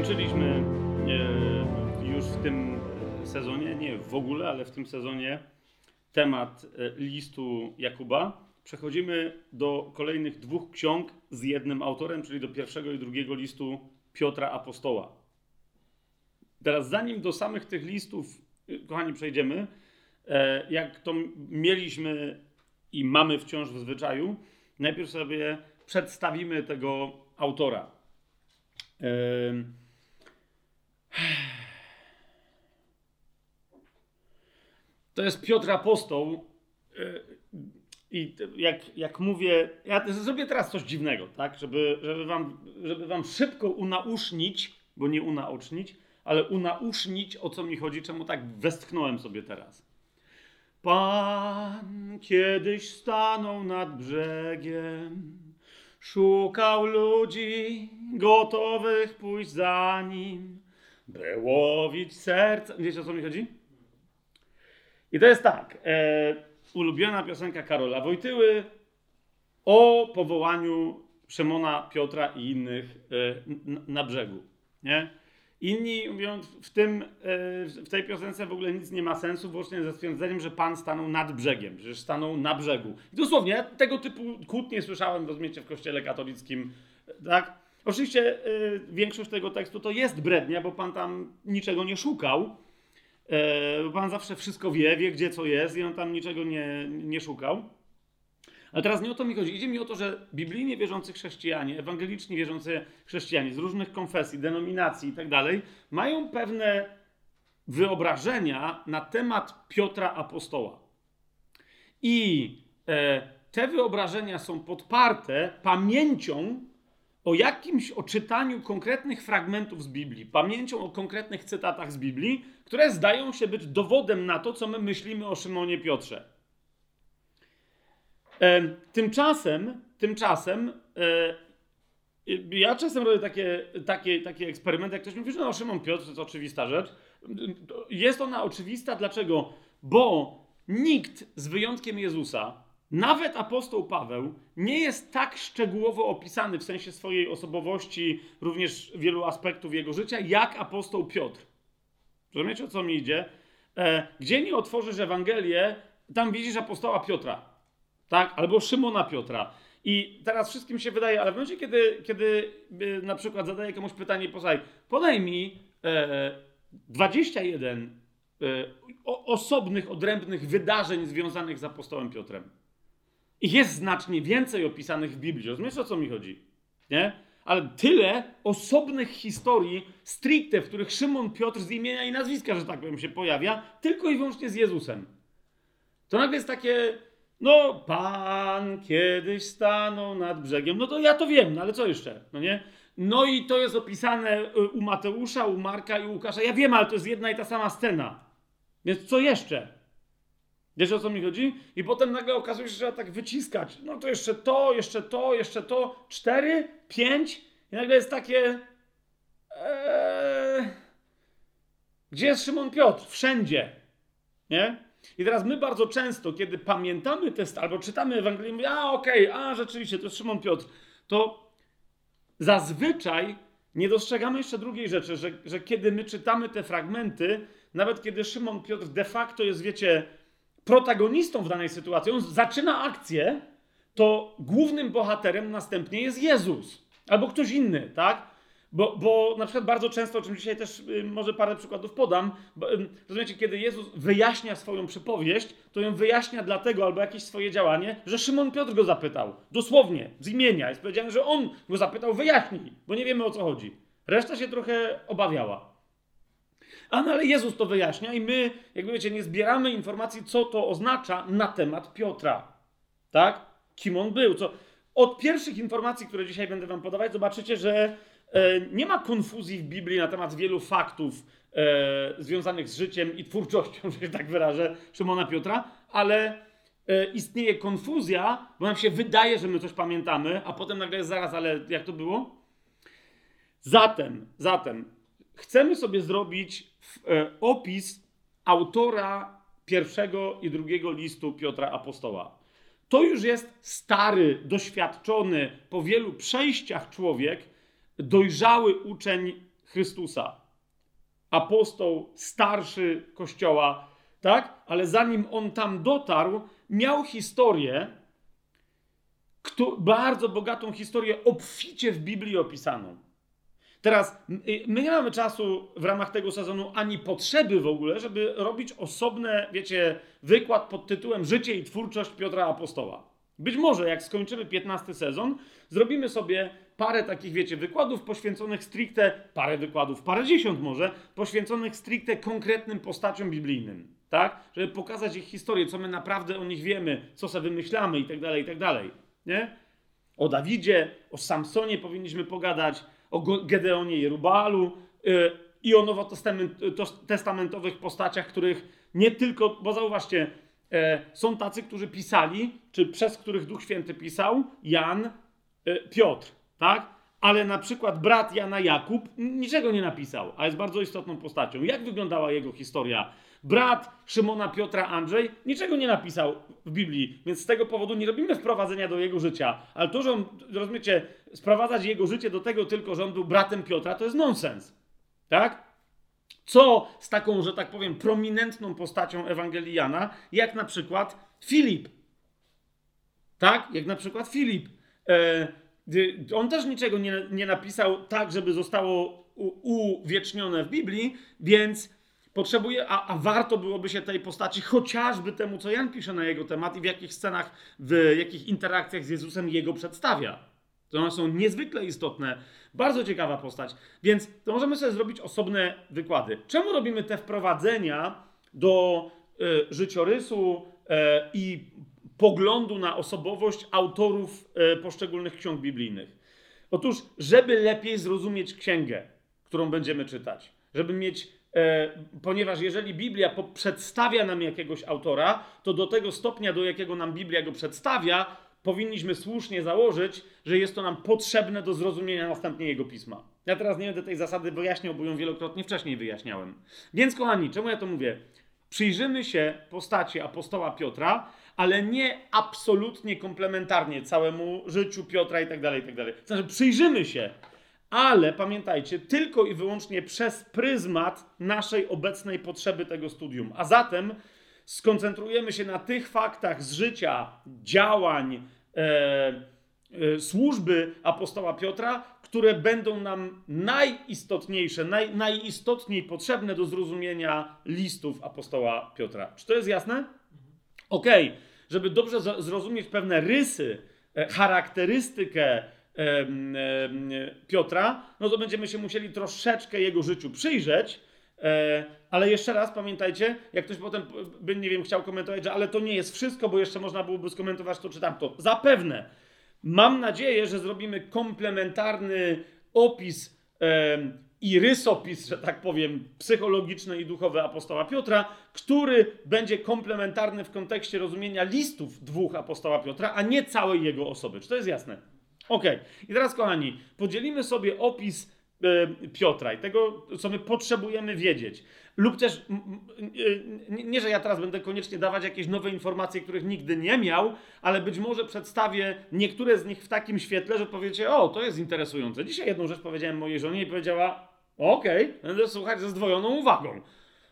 Skończyliśmy e, już w tym sezonie, nie w ogóle, ale w tym sezonie temat e, listu Jakuba. Przechodzimy do kolejnych dwóch ksiąg z jednym autorem, czyli do pierwszego i drugiego listu Piotra Apostoła. Teraz, zanim do samych tych listów, e, kochani, przejdziemy, jak to mieliśmy i mamy wciąż w zwyczaju, najpierw sobie przedstawimy tego autora. To jest Piotr Apostoł. E, I jak, jak mówię, ja zrobię teraz coś dziwnego, tak? Żeby, żeby, wam, żeby wam szybko unausznić, bo nie unaocznić, ale unausznić, o co mi chodzi, czemu tak westchnąłem sobie teraz. Pan kiedyś stanął nad brzegiem, szukał ludzi gotowych pójść za nim, by łowić serce. Wiecie o co mi chodzi? I to jest tak. E, ulubiona piosenka Karola Wojtyły o powołaniu Szymona, Piotra i innych e, na brzegu. Nie? Inni mówią, w, tym, e, w tej piosence w ogóle nic nie ma sensu, właśnie ze stwierdzeniem, że Pan stanął nad brzegiem, że stanął na brzegu. I dosłownie, tego typu kłótnie słyszałem, rozumiecie, w kościele katolickim, tak? Oczywiście y, większość tego tekstu to jest brednia, bo Pan tam niczego nie szukał, y, Pan zawsze wszystko wie, wie gdzie co jest i On tam niczego nie, nie szukał. Ale teraz nie o to mi chodzi. Idzie mi o to, że biblijnie wierzący chrześcijanie, ewangeliczni wierzący chrześcijanie z różnych konfesji, denominacji i tak dalej, mają pewne wyobrażenia na temat Piotra Apostoła. I e, te wyobrażenia są podparte pamięcią o jakimś oczytaniu konkretnych fragmentów z Biblii, pamięcią o konkretnych cytatach z Biblii, które zdają się być dowodem na to, co my myślimy o Szymonie Piotrze. Tymczasem, tymczasem e, ja czasem robię takie, takie, takie eksperymenty, jak ktoś mówi, że no Szymon Piotr to jest oczywista rzecz. Jest ona oczywista, dlaczego? Bo nikt z wyjątkiem Jezusa, nawet apostoł Paweł, nie jest tak szczegółowo opisany w sensie swojej osobowości, również wielu aspektów jego życia, jak apostoł Piotr. Rozumiecie, o co mi idzie? E, gdzie nie otworzysz Ewangelię, tam widzisz apostoła Piotra tak? Albo Szymona Piotra. I teraz wszystkim się wydaje, ale w momencie, kiedy, kiedy y, na przykład zadaję komuś pytanie, posłuchaj, podaj mi e, 21 e, osobnych, odrębnych wydarzeń związanych z apostołem Piotrem. Ich jest znacznie więcej opisanych w Biblii. Rozumiesz, o co mi chodzi? Nie? Ale tyle osobnych historii stricte, w których Szymon Piotr z imienia i nazwiska, że tak powiem, się pojawia, tylko i wyłącznie z Jezusem. To nagle jest takie no, Pan kiedyś stanął nad brzegiem. No to ja to wiem, no ale co jeszcze? No nie? No i to jest opisane y, u Mateusza, u Marka i u Łukasza. Ja wiem, ale to jest jedna i ta sama scena. Więc co jeszcze? Wiesz o co mi chodzi? I potem nagle okazuje się, że trzeba tak wyciskać. No to jeszcze to, jeszcze to, jeszcze to. Cztery, pięć. I nagle jest takie. Ee... Gdzie jest Szymon Piotr? Wszędzie. Nie? I teraz my bardzo często, kiedy pamiętamy test albo czytamy Ewangelię, mówimy, a okej, okay, a rzeczywiście, to jest Szymon Piotr, to zazwyczaj nie dostrzegamy jeszcze drugiej rzeczy, że, że kiedy my czytamy te fragmenty, nawet kiedy Szymon Piotr de facto jest, wiecie, protagonistą w danej sytuacji, on zaczyna akcję, to głównym bohaterem następnie jest Jezus albo ktoś inny, tak? Bo, bo na przykład bardzo często, o czym dzisiaj też y, może parę przykładów podam, bo, y, rozumiecie, kiedy Jezus wyjaśnia swoją przypowieść, to ją wyjaśnia dlatego albo jakieś swoje działanie, że Szymon Piotr go zapytał. Dosłownie, z imienia. Jest powiedziane, że on go zapytał, wyjaśnij, bo nie wiemy o co chodzi. Reszta się trochę obawiała. A no ale Jezus to wyjaśnia i my, jakby wiecie, nie zbieramy informacji, co to oznacza na temat Piotra. Tak? Kim on był. Co... Od pierwszych informacji, które dzisiaj będę wam podawać, zobaczycie, że E, nie ma konfuzji w Biblii na temat wielu faktów e, związanych z życiem i twórczością, że tak wyrażę, Szymona Piotra, ale e, istnieje konfuzja, bo nam się wydaje, że my coś pamiętamy, a potem nagle jest zaraz, ale jak to było? Zatem, zatem chcemy sobie zrobić e, opis autora pierwszego i drugiego listu Piotra Apostoła. To już jest stary, doświadczony po wielu przejściach człowiek, dojrzały uczeń Chrystusa. Apostoł, starszy kościoła, tak? Ale zanim on tam dotarł, miał historię, bardzo bogatą historię, obficie w Biblii opisaną. Teraz y, my nie mamy czasu w ramach tego sezonu ani potrzeby w ogóle, żeby robić osobne, wiecie, wykład pod tytułem Życie i twórczość Piotra Apostoła. Być może jak skończymy 15 sezon, zrobimy sobie parę takich, wiecie, wykładów poświęconych stricte, parę wykładów, parę dziesiąt może, poświęconych stricte konkretnym postaciom biblijnym, tak? Żeby pokazać ich historię, co my naprawdę o nich wiemy, co sobie wymyślamy i tak dalej, i tak dalej, nie? O Dawidzie, o Samsonie powinniśmy pogadać, o Gedeonie Jerubalu yy, i o nowotestamentowych postaciach, których nie tylko, bo zauważcie, e, są tacy, którzy pisali, czy przez których Duch Święty pisał, Jan, e, Piotr, tak? Ale na przykład brat Jana Jakub niczego nie napisał, a jest bardzo istotną postacią. Jak wyglądała jego historia? Brat Szymona Piotra Andrzej niczego nie napisał w Biblii, więc z tego powodu nie robimy wprowadzenia do jego życia. Ale to, że on, rozumiecie, sprowadzać jego życie do tego tylko, że on był bratem Piotra, to jest nonsens. Tak? Co z taką, że tak powiem, prominentną postacią Ewangelii Jana, jak na przykład Filip. Tak? Jak na przykład Filip. E, on też niczego nie, nie napisał tak, żeby zostało uwiecznione w Biblii, więc potrzebuje, a, a, warto byłoby się tej postaci, chociażby temu, co Jan pisze na jego temat i w jakich scenach, w jakich interakcjach z Jezusem jego przedstawia. To one są niezwykle istotne. Bardzo ciekawa postać. Więc to możemy sobie zrobić osobne wykłady. Czemu robimy te wprowadzenia do y, życiorysu y, i poglądu na osobowość autorów y, poszczególnych ksiąg biblijnych? Otóż, żeby lepiej zrozumieć księgę, którą będziemy czytać, żeby mieć ponieważ jeżeli Biblia przedstawia nam jakiegoś autora, to do tego stopnia, do jakiego nam Biblia go przedstawia, powinniśmy słusznie założyć, że jest to nam potrzebne do zrozumienia następnie jego pisma. Ja teraz nie będę tej zasady wyjaśniał, bo ją wielokrotnie wcześniej wyjaśniałem. Więc, kochani, czemu ja to mówię? Przyjrzymy się postaci apostoła Piotra, ale nie absolutnie komplementarnie całemu życiu Piotra i tak dalej, i tak dalej. Znaczy, przyjrzymy się, ale pamiętajcie, tylko i wyłącznie przez pryzmat naszej obecnej potrzeby tego studium. A zatem skoncentrujemy się na tych faktach z życia, działań, e, e, służby apostoła Piotra, które będą nam najistotniejsze, naj, najistotniej potrzebne do zrozumienia listów apostoła Piotra. Czy to jest jasne? Okej, okay. żeby dobrze zrozumieć pewne rysy, e, charakterystykę, Piotra, no to będziemy się musieli troszeczkę jego życiu przyjrzeć. E, ale jeszcze raz pamiętajcie, jak ktoś potem by, nie wiem, chciał komentować, że ale to nie jest wszystko, bo jeszcze można byłoby skomentować to czy tamto. Zapewne. Mam nadzieję, że zrobimy komplementarny opis i rysopis, że tak powiem, psychologiczny i duchowy apostoła Piotra, który będzie komplementarny w kontekście rozumienia listów dwóch apostoła Piotra, a nie całej jego osoby. Czy to jest jasne? Ok, i teraz kochani, podzielimy sobie opis e, Piotra i tego, co my potrzebujemy wiedzieć. Lub też, e, nie, że ja teraz będę koniecznie dawać jakieś nowe informacje, których nigdy nie miał, ale być może przedstawię niektóre z nich w takim świetle, że powiecie, o, to jest interesujące. Dzisiaj jedną rzecz powiedziałem mojej żonie i powiedziała, okej, okay, będę słuchać ze zdwojoną uwagą.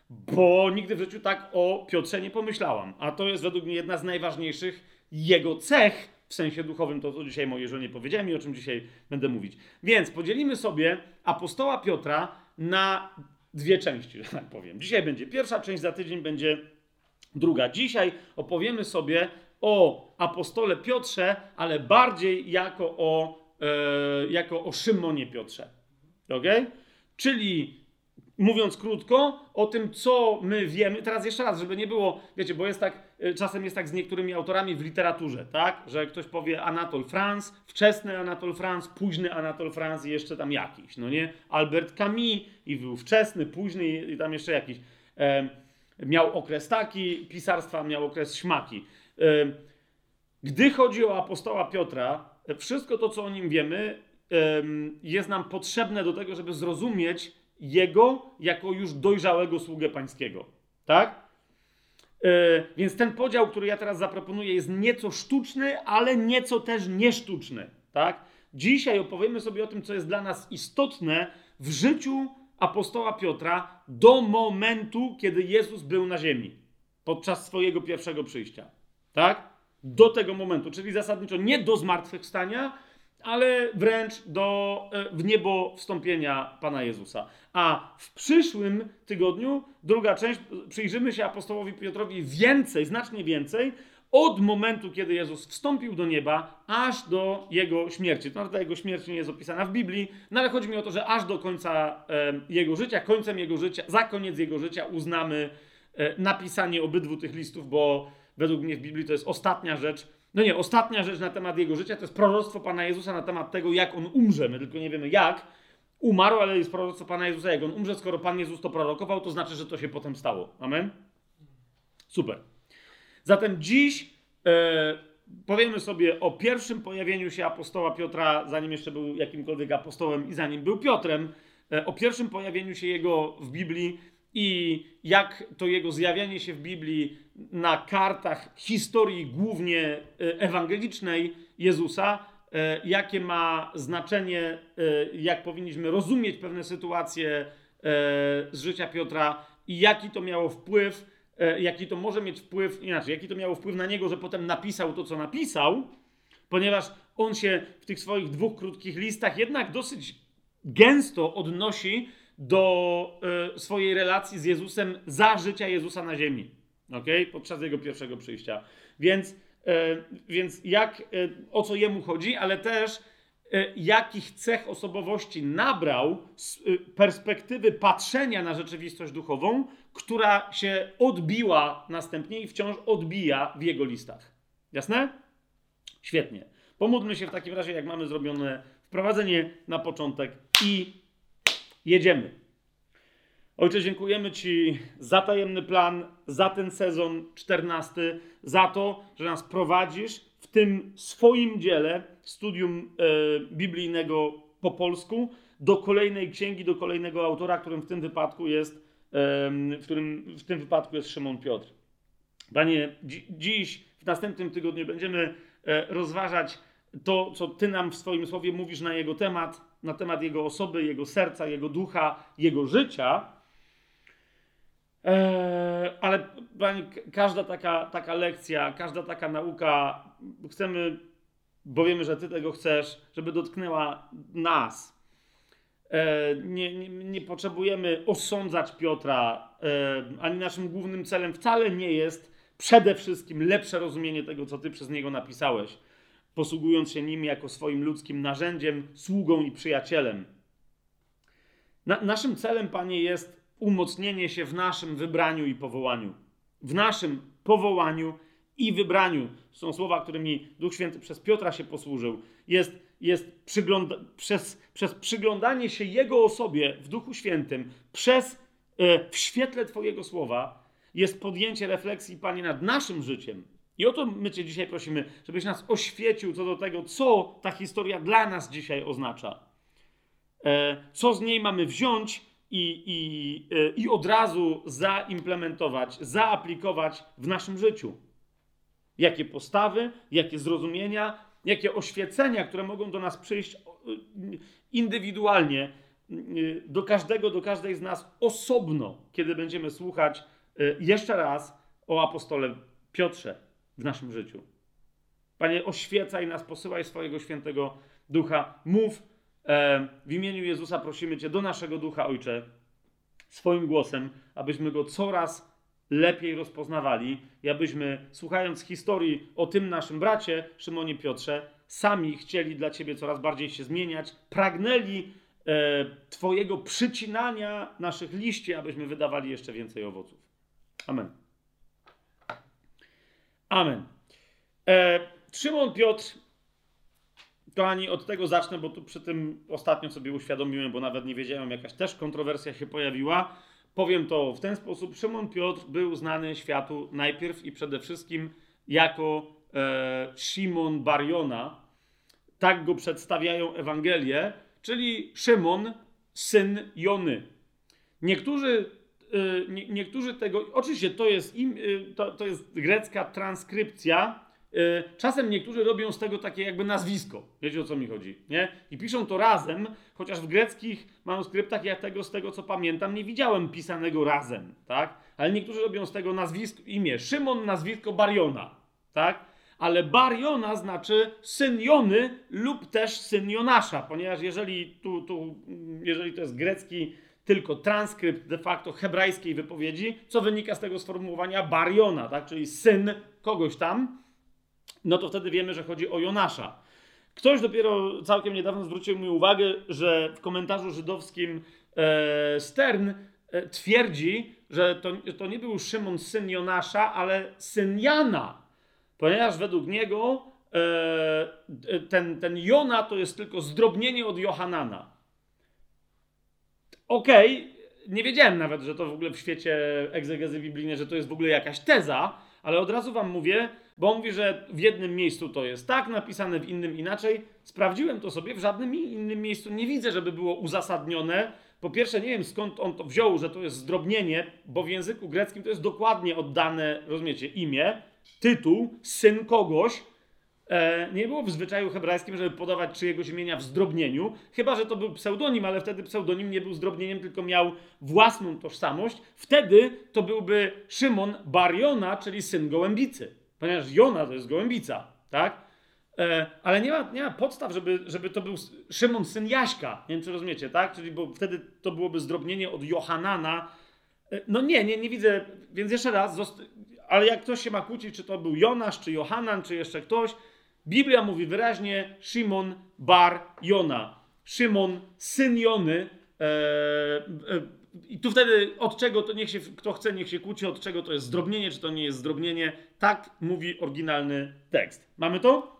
Bo nigdy w życiu tak o Piotrze nie pomyślałam. A to jest według mnie jedna z najważniejszych jego cech, w sensie duchowym, to co dzisiaj mojej żonie powiedziałem i o czym dzisiaj będę mówić. Więc podzielimy sobie apostoła Piotra na dwie części, że tak powiem. Dzisiaj będzie pierwsza część, za tydzień będzie druga. Dzisiaj opowiemy sobie o apostole Piotrze, ale bardziej jako o, e, jako o Szymonie Piotrze. Ok? Czyli mówiąc krótko, o tym, co my wiemy. Teraz jeszcze raz, żeby nie było, wiecie, bo jest tak, y, czasem jest tak z niektórymi autorami w literaturze, tak? Że ktoś powie Anatole France, wczesny Anatole France, późny Anatole France i jeszcze tam jakiś, no nie? Albert Camus i był wczesny, późny i tam jeszcze jakiś. E, miał okres taki, pisarstwa miał okres śmaki. E, gdy chodzi o apostoła Piotra, wszystko to, co o nim wiemy, jest nam potrzebne do tego, żeby zrozumieć, jego jako już dojrzałego sługę pańskiego. Tak? Yy, więc ten podział, który ja teraz zaproponuję, jest nieco sztuczny, ale nieco też niesztuczny. Tak? Dzisiaj opowiemy sobie o tym, co jest dla nas istotne w życiu apostoła Piotra do momentu, kiedy Jezus był na ziemi, podczas swojego pierwszego przyjścia. Tak? Do tego momentu, czyli zasadniczo nie do zmartwychwstania, ale wręcz do e, w niebo wstąpienia Pana Jezusa. A w przyszłym tygodniu, druga część, przyjrzymy się apostołowi Piotrowi więcej, znacznie więcej, od momentu, kiedy Jezus wstąpił do nieba, aż do jego śmierci. To ta jego śmierć nie jest opisana w Biblii, no ale chodzi mi o to, że aż do końca e, jego życia, końcem jego życia, za koniec jego życia uznamy e, napisanie obydwu tych listów, bo według mnie w Biblii to jest ostatnia rzecz. No nie, ostatnia rzecz na temat jego życia to jest proroctwo Pana Jezusa na temat tego, jak on umrze. My tylko nie wiemy jak. Umarł, ale jest proroctwo Pana Jezusa, jak on umrze. Skoro Pan Jezus to prorokował, to znaczy, że to się potem stało. Amen? Super. Zatem dziś e, powiemy sobie o pierwszym pojawieniu się apostoła Piotra, zanim jeszcze był jakimkolwiek apostołem i zanim był Piotrem, e, o pierwszym pojawieniu się jego w Biblii i jak to jego zjawianie się w Biblii na kartach historii głównie e, ewangelicznej Jezusa, e, jakie ma znaczenie, e, jak powinniśmy rozumieć pewne sytuacje z życia Piotra i jaki to miało wpływ jaki to może mieć wpływ, inaczej, jaki to miało wpływ na niego, że potem napisał to, co napisał, ponieważ on się w tych swoich dwóch krótkich listach jednak dosyć gęsto odnosi do y, swojej relacji z Jezusem za życia Jezusa na ziemi, okay? podczas jego pierwszego przyjścia. Więc, y, więc jak, y, o co jemu chodzi, ale też jakich cech osobowości nabrał z perspektywy patrzenia na rzeczywistość duchową, która się odbiła następnie i wciąż odbija w jego listach. Jasne? Świetnie. Pomódlmy się w takim razie, jak mamy zrobione wprowadzenie na początek i jedziemy. Ojcze, dziękujemy Ci za tajemny plan, za ten sezon 14, za to, że nas prowadzisz w tym swoim dziele studium e, biblijnego po polsku do kolejnej księgi, do kolejnego autora, którym w tym wypadku jest w którym w tym wypadku jest Szymon Piotr. Panie, dziś, w następnym tygodniu będziemy e, rozważać to, co Ty nam w swoim słowie mówisz na jego temat, na temat jego osoby, jego serca, jego ducha, jego życia. E, ale każda taka, taka lekcja, każda taka nauka, chcemy, bo wiemy, że Ty tego chcesz, żeby dotknęła nas, E, nie, nie, nie, potrzebujemy osądzać Piotra, e, ani naszym głównym celem wcale nie jest przede wszystkim lepsze rozumienie tego, co ty przez niego napisałeś, posługując się nim jako swoim ludzkim narzędziem, sługą i przyjacielem. Na, naszym celem, panie, jest umocnienie się w naszym wybraniu i powołaniu. W naszym powołaniu i wybraniu. Są słowa, którymi Duch Święty przez Piotra się posłużył. Jest jest przygląda przez, przez przyglądanie się Jego osobie w Duchu Świętym, przez e, w świetle Twojego słowa, jest podjęcie refleksji, Panie, nad naszym życiem. I o to my Cię dzisiaj prosimy, żebyś nas oświecił co do tego, co ta historia dla nas dzisiaj oznacza. E, co z niej mamy wziąć i, i, e, i od razu zaimplementować, zaaplikować w naszym życiu. Jakie postawy, jakie zrozumienia, jakie oświecenia, które mogą do nas przyjść y, indywidualnie, do każdego, do każdej z nas osobno, kiedy będziemy słuchać jeszcze raz o apostole Piotrze w naszym życiu. Panie, oświecaj nas, posyłaj swojego świętego ducha. Mów e, w imieniu Jezusa, prosimy Cię do naszego ducha, Ojcze, swoim głosem, abyśmy go coraz lepiej rozpoznawali i abyśmy, słuchając historii o tym naszym bracie, Szymonie Piotrze, sami chcieli dla Ciebie coraz bardziej się zmieniać, pragnęli e, Twojego przycinania naszych liści, abyśmy wydawali jeszcze więcej owoców. Amen. Amen. E, Szymon Piotr, kochani, od tego zacznę, bo tu przy tym ostatnio sobie uświadomiłem, bo nawet nie wiedziałem, jakaś też kontrowersja się pojawiła Powiem to w ten sposób. Szymon Piotr był znany światu najpierw i przede wszystkim jako e, Szymon Bariona. Tak go przedstawiają Ewangelie, czyli Szymon, syn Jony. Niektórzy, nie, niektórzy tego, oczywiście to jest, im, e, to, to jest grecka transkrypcja y, czasem niektórzy robią z tego takie jakby nazwisko. Wiecie o co mi chodzi, nie? I piszą to razem, chociaż w greckich manuskryptach ja tego, z tego co pamiętam, nie widziałem pisanego razem, tak? Ale niektórzy robią z tego nazwisko, imię Szymon, nazwisko Bariona, tak? Ale Bariona znaczy syn Jony lub też syn Jonasza, ponieważ jeżeli tu, tu jeżeli to jest grecki tylko transkrypt de facto hebrajskiej wypowiedzi, co wynika z tego sformułowania Bariona, tak? czyli syn kogoś tam, no to wtedy wiemy, że chodzi o Jonasza. Ktoś dopiero całkiem niedawno zwrócił mi uwagę, że w komentarzu żydowskim e, Stern e, twierdzi, że to, to nie był Szymon syn Jonasza, ale syn Jana, ponieważ według niego e, ten, ten Jona to jest tylko zdrobnienie od Johanana. Okej, okay, nie wiedziałem nawet, że to w ogóle w świecie egzegezy biblijnej, że to jest w ogóle jakaś teza, ale od razu wam mówię, bo on mówi, że w jednym miejscu to jest tak napisane, w innym inaczej. Sprawdziłem to sobie, w żadnym innym miejscu nie widzę, żeby było uzasadnione. Po pierwsze, nie wiem skąd on to wziął, że to jest zdrobnienie, bo w języku greckim to jest dokładnie oddane, rozumiecie, imię, tytuł, syn kogoś, nie było w zwyczaju hebrajskim, żeby podawać czyjegoś imienia w zdrobnieniu, chyba że to był pseudonim, ale wtedy pseudonim nie był zdrobnieniem, tylko miał własną tożsamość. Wtedy to byłby Szymon Bariona, czyli syn gołębicy, ponieważ Jona to jest gołębica, tak? E, ale nie ma, nie ma podstaw, żeby, żeby to był Szymon, syn Jaśka. Nie wiem, czy rozumiecie, tak? Czyli bo wtedy to byłoby zdrobnienie od Johanana. E, no nie, nie, nie widzę, więc jeszcze raz, ale jak ktoś się ma kłócić, czy to był Jonasz, czy Johanan, czy jeszcze ktoś, Biblia mówi wyraźnie Szymon bar Jona. Szymon, syn Jony. E, e, I tu wtedy od czego to niech się, kto chce, niech się kłóci, od czego to jest zdrobnienie, czy to nie jest zdrobnienie. Tak mówi oryginalny tekst. Mamy to?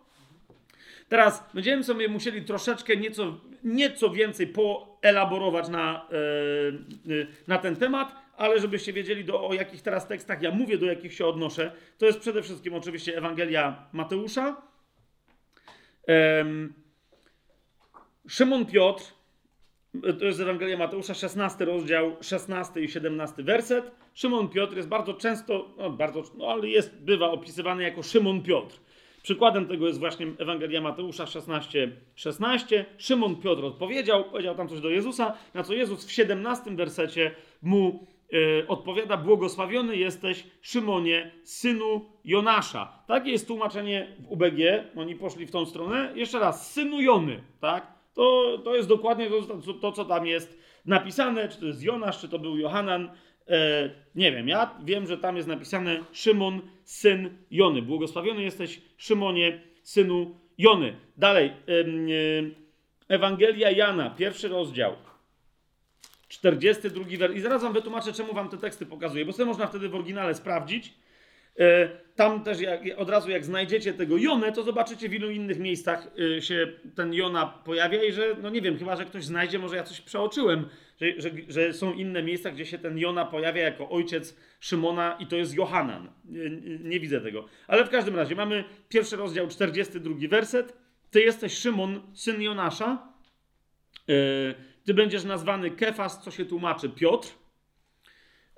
Teraz będziemy sobie musieli troszeczkę nieco, nieco więcej poelaborować na, e, na ten temat, ale żebyście wiedzieli, do, o jakich teraz tekstach ja mówię, do jakich się odnoszę, to jest przede wszystkim oczywiście Ewangelia Mateusza, Szymon Piotr, to jest Ewangelia Mateusza, 16 rozdział, 16 i 17 werset. Szymon Piotr jest bardzo często, no bardzo, no ale jest, bywa opisywany jako Szymon Piotr. Przykładem tego jest właśnie Ewangelia Mateusza 16, 16. Szymon Piotr odpowiedział, powiedział tam coś do Jezusa, na co Jezus w 17 wersecie mu odpowiada: Błogosławiony jesteś, Szymonie, synu Jonasza. Takie jest tłumaczenie w UBG. Oni poszli w tą stronę. Jeszcze raz, synu Jony, tak? To, to jest dokładnie to, to, co tam jest napisane. Czy to jest Jonasz, czy to był Johanan. E, nie wiem, ja wiem, że tam jest napisane Szymon, syn Jony. Błogosławiony jesteś, Szymonie, synu Jony. Dalej, e, Ewangelia Jana, pierwszy rozdział. 42 wers. I zaraz wam wytłumaczę, czemu wam te teksty pokazuję, bo sobie można wtedy w oryginale sprawdzić. E, tam też jak, od razu jak znajdziecie tego Jonę, to zobaczycie w ilu innych miejscach e, się ten Jona pojawia i że, no nie wiem, chyba, że ktoś znajdzie, może ja coś przeoczyłem, że, że, że są inne miejsca, gdzie się ten Jona pojawia jako ojciec Szymona i to jest Johanan. Nie, nie widzę tego. Ale w każdym razie mamy pierwszy rozdział, 42 werset. Ty jesteś Szymon, syn Jonasza. Yy, ty będziesz nazwany Kefas, co się tłumaczy Piotr.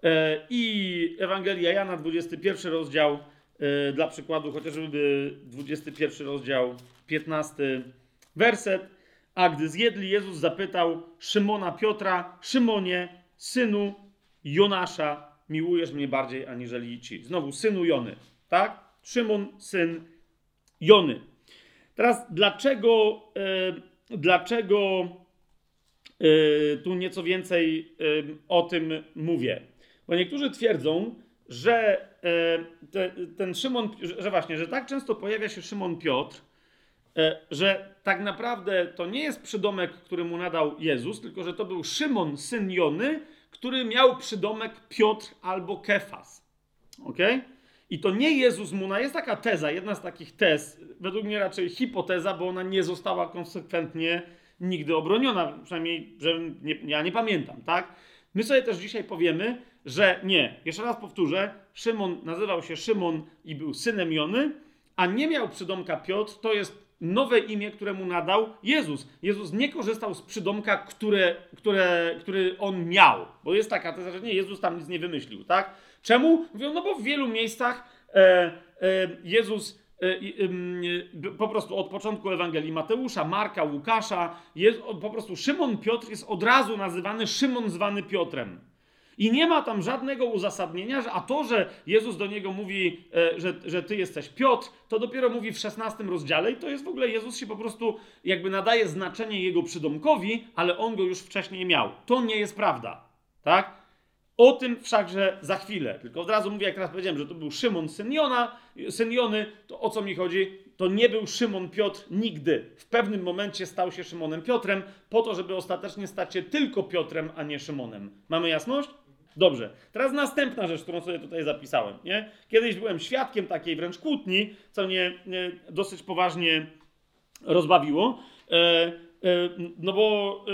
E, I Ewangelia Jana, 21 rozdział, e, dla przykładu, chociażby 21 rozdział, 15 werset. A gdy zjedli, Jezus zapytał Szymona Piotra: Szymonie, synu Jonasza, miłujesz mnie bardziej aniżeli ci. Znowu, synu Jony, tak? Szymon, syn Jony. Teraz, dlaczego, e, dlaczego tu nieco więcej y, o tym mówię. Bo niektórzy twierdzą, że y, te, ten Szymon, że właśnie, że tak często pojawia się Szymon Piotr, że tak naprawdę to nie jest przydomek, który mu nadał Jezus, tylko że to był Szymon, syn Jony, który miał przydomek Piotr albo Kefas. Ok? I to nie Jezus mu, jest taka teza, jedna z takich tez, według mnie raczej hipoteza, bo ona nie została konsekwentnie nigdy obroniona, przynajmniej, że nie, ja nie pamiętam, tak? My sobie też dzisiaj powiemy, że nie. Jeszcze raz powtórzę, Szymon nazywał się Szymon i był synem Jony, a nie miał przydomka Piotr, to jest nowe imię, które mu nadał Jezus. Jezus nie korzystał z przydomka, które, które, który on miał, bo jest taka teza, że nie, Jezus tam nic nie wymyślił, tak? Czemu? Mówią, no bo w wielu miejscach e, e, Jezus po prostu od początku Ewangelii Mateusza, Marka, Łukasza, jest, po prostu Szymon Piotr jest od razu nazywany Szymon zwany Piotrem. I nie ma tam żadnego uzasadnienia, a to, że Jezus do niego mówi, e, że, że ty jesteś Piotr, to dopiero mówi w 16 rozdziale i to jest w ogóle, Jezus się po prostu jakby nadaje znaczenie jego przydomkowi, ale on go już wcześniej miał. To nie jest prawda, tak? O tym wszakże za chwilę. Tylko od razu mówię, jak teraz powiedziałem, że to był Szymon syn Jona, syn Jony, to o co mi chodzi? To nie był Szymon Piotr nigdy. W pewnym momencie stał się Szymonem Piotrem, po to, żeby ostatecznie stać się tylko Piotrem, a nie Szymonem. Mamy jasność? Dobrze. Teraz następna rzecz, którą sobie tutaj zapisałem. Nie? Kiedyś byłem świadkiem takiej wręcz kłótni, co mnie dosyć poważnie rozbawiło. E, e, no bo e,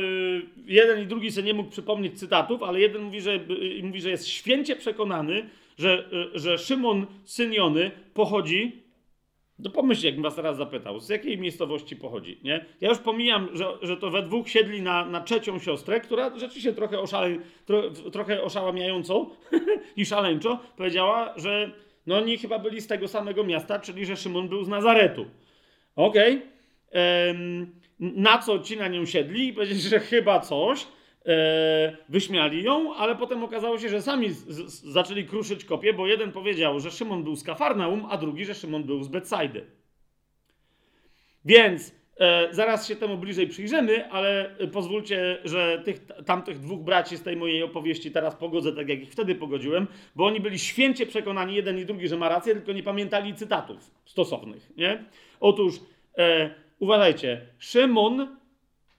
jeden i drugi sobie nie mógł przypomnieć cytatów, ale jeden mówi, że, mówi, że jest święcie przekonany, że, że Szymon Syniony pochodzi no pomyślcie, jakbym was teraz zapytał, z jakiej miejscowości pochodzi, nie? Ja już pomijam, że, że to we dwóch siedli na, na trzecią siostrę, która rzeczywiście trochę, oszale, tro, trochę oszałamiająco i szaleńczo powiedziała, że no oni chyba byli z tego samego miasta, czyli że Szymon był z Nazaretu. Okej. Okay. Na co ci na nią siedli i powiedzieli, że chyba coś, e, wyśmiali ją, ale potem okazało się, że sami z, z, zaczęli kruszyć kopie, bo jeden powiedział, że Szymon był z Kafarnaum, a drugi, że Szymon był z Betsaidy. Więc e, zaraz się temu bliżej przyjrzymy, ale pozwólcie, że tych, tamtych dwóch braci z tej mojej opowieści teraz pogodzę tak, jak ich wtedy pogodziłem, bo oni byli święcie przekonani, jeden i drugi, że ma rację, tylko nie pamiętali cytatów stosownych. Nie? Otóż e, uważajcie, Szymon,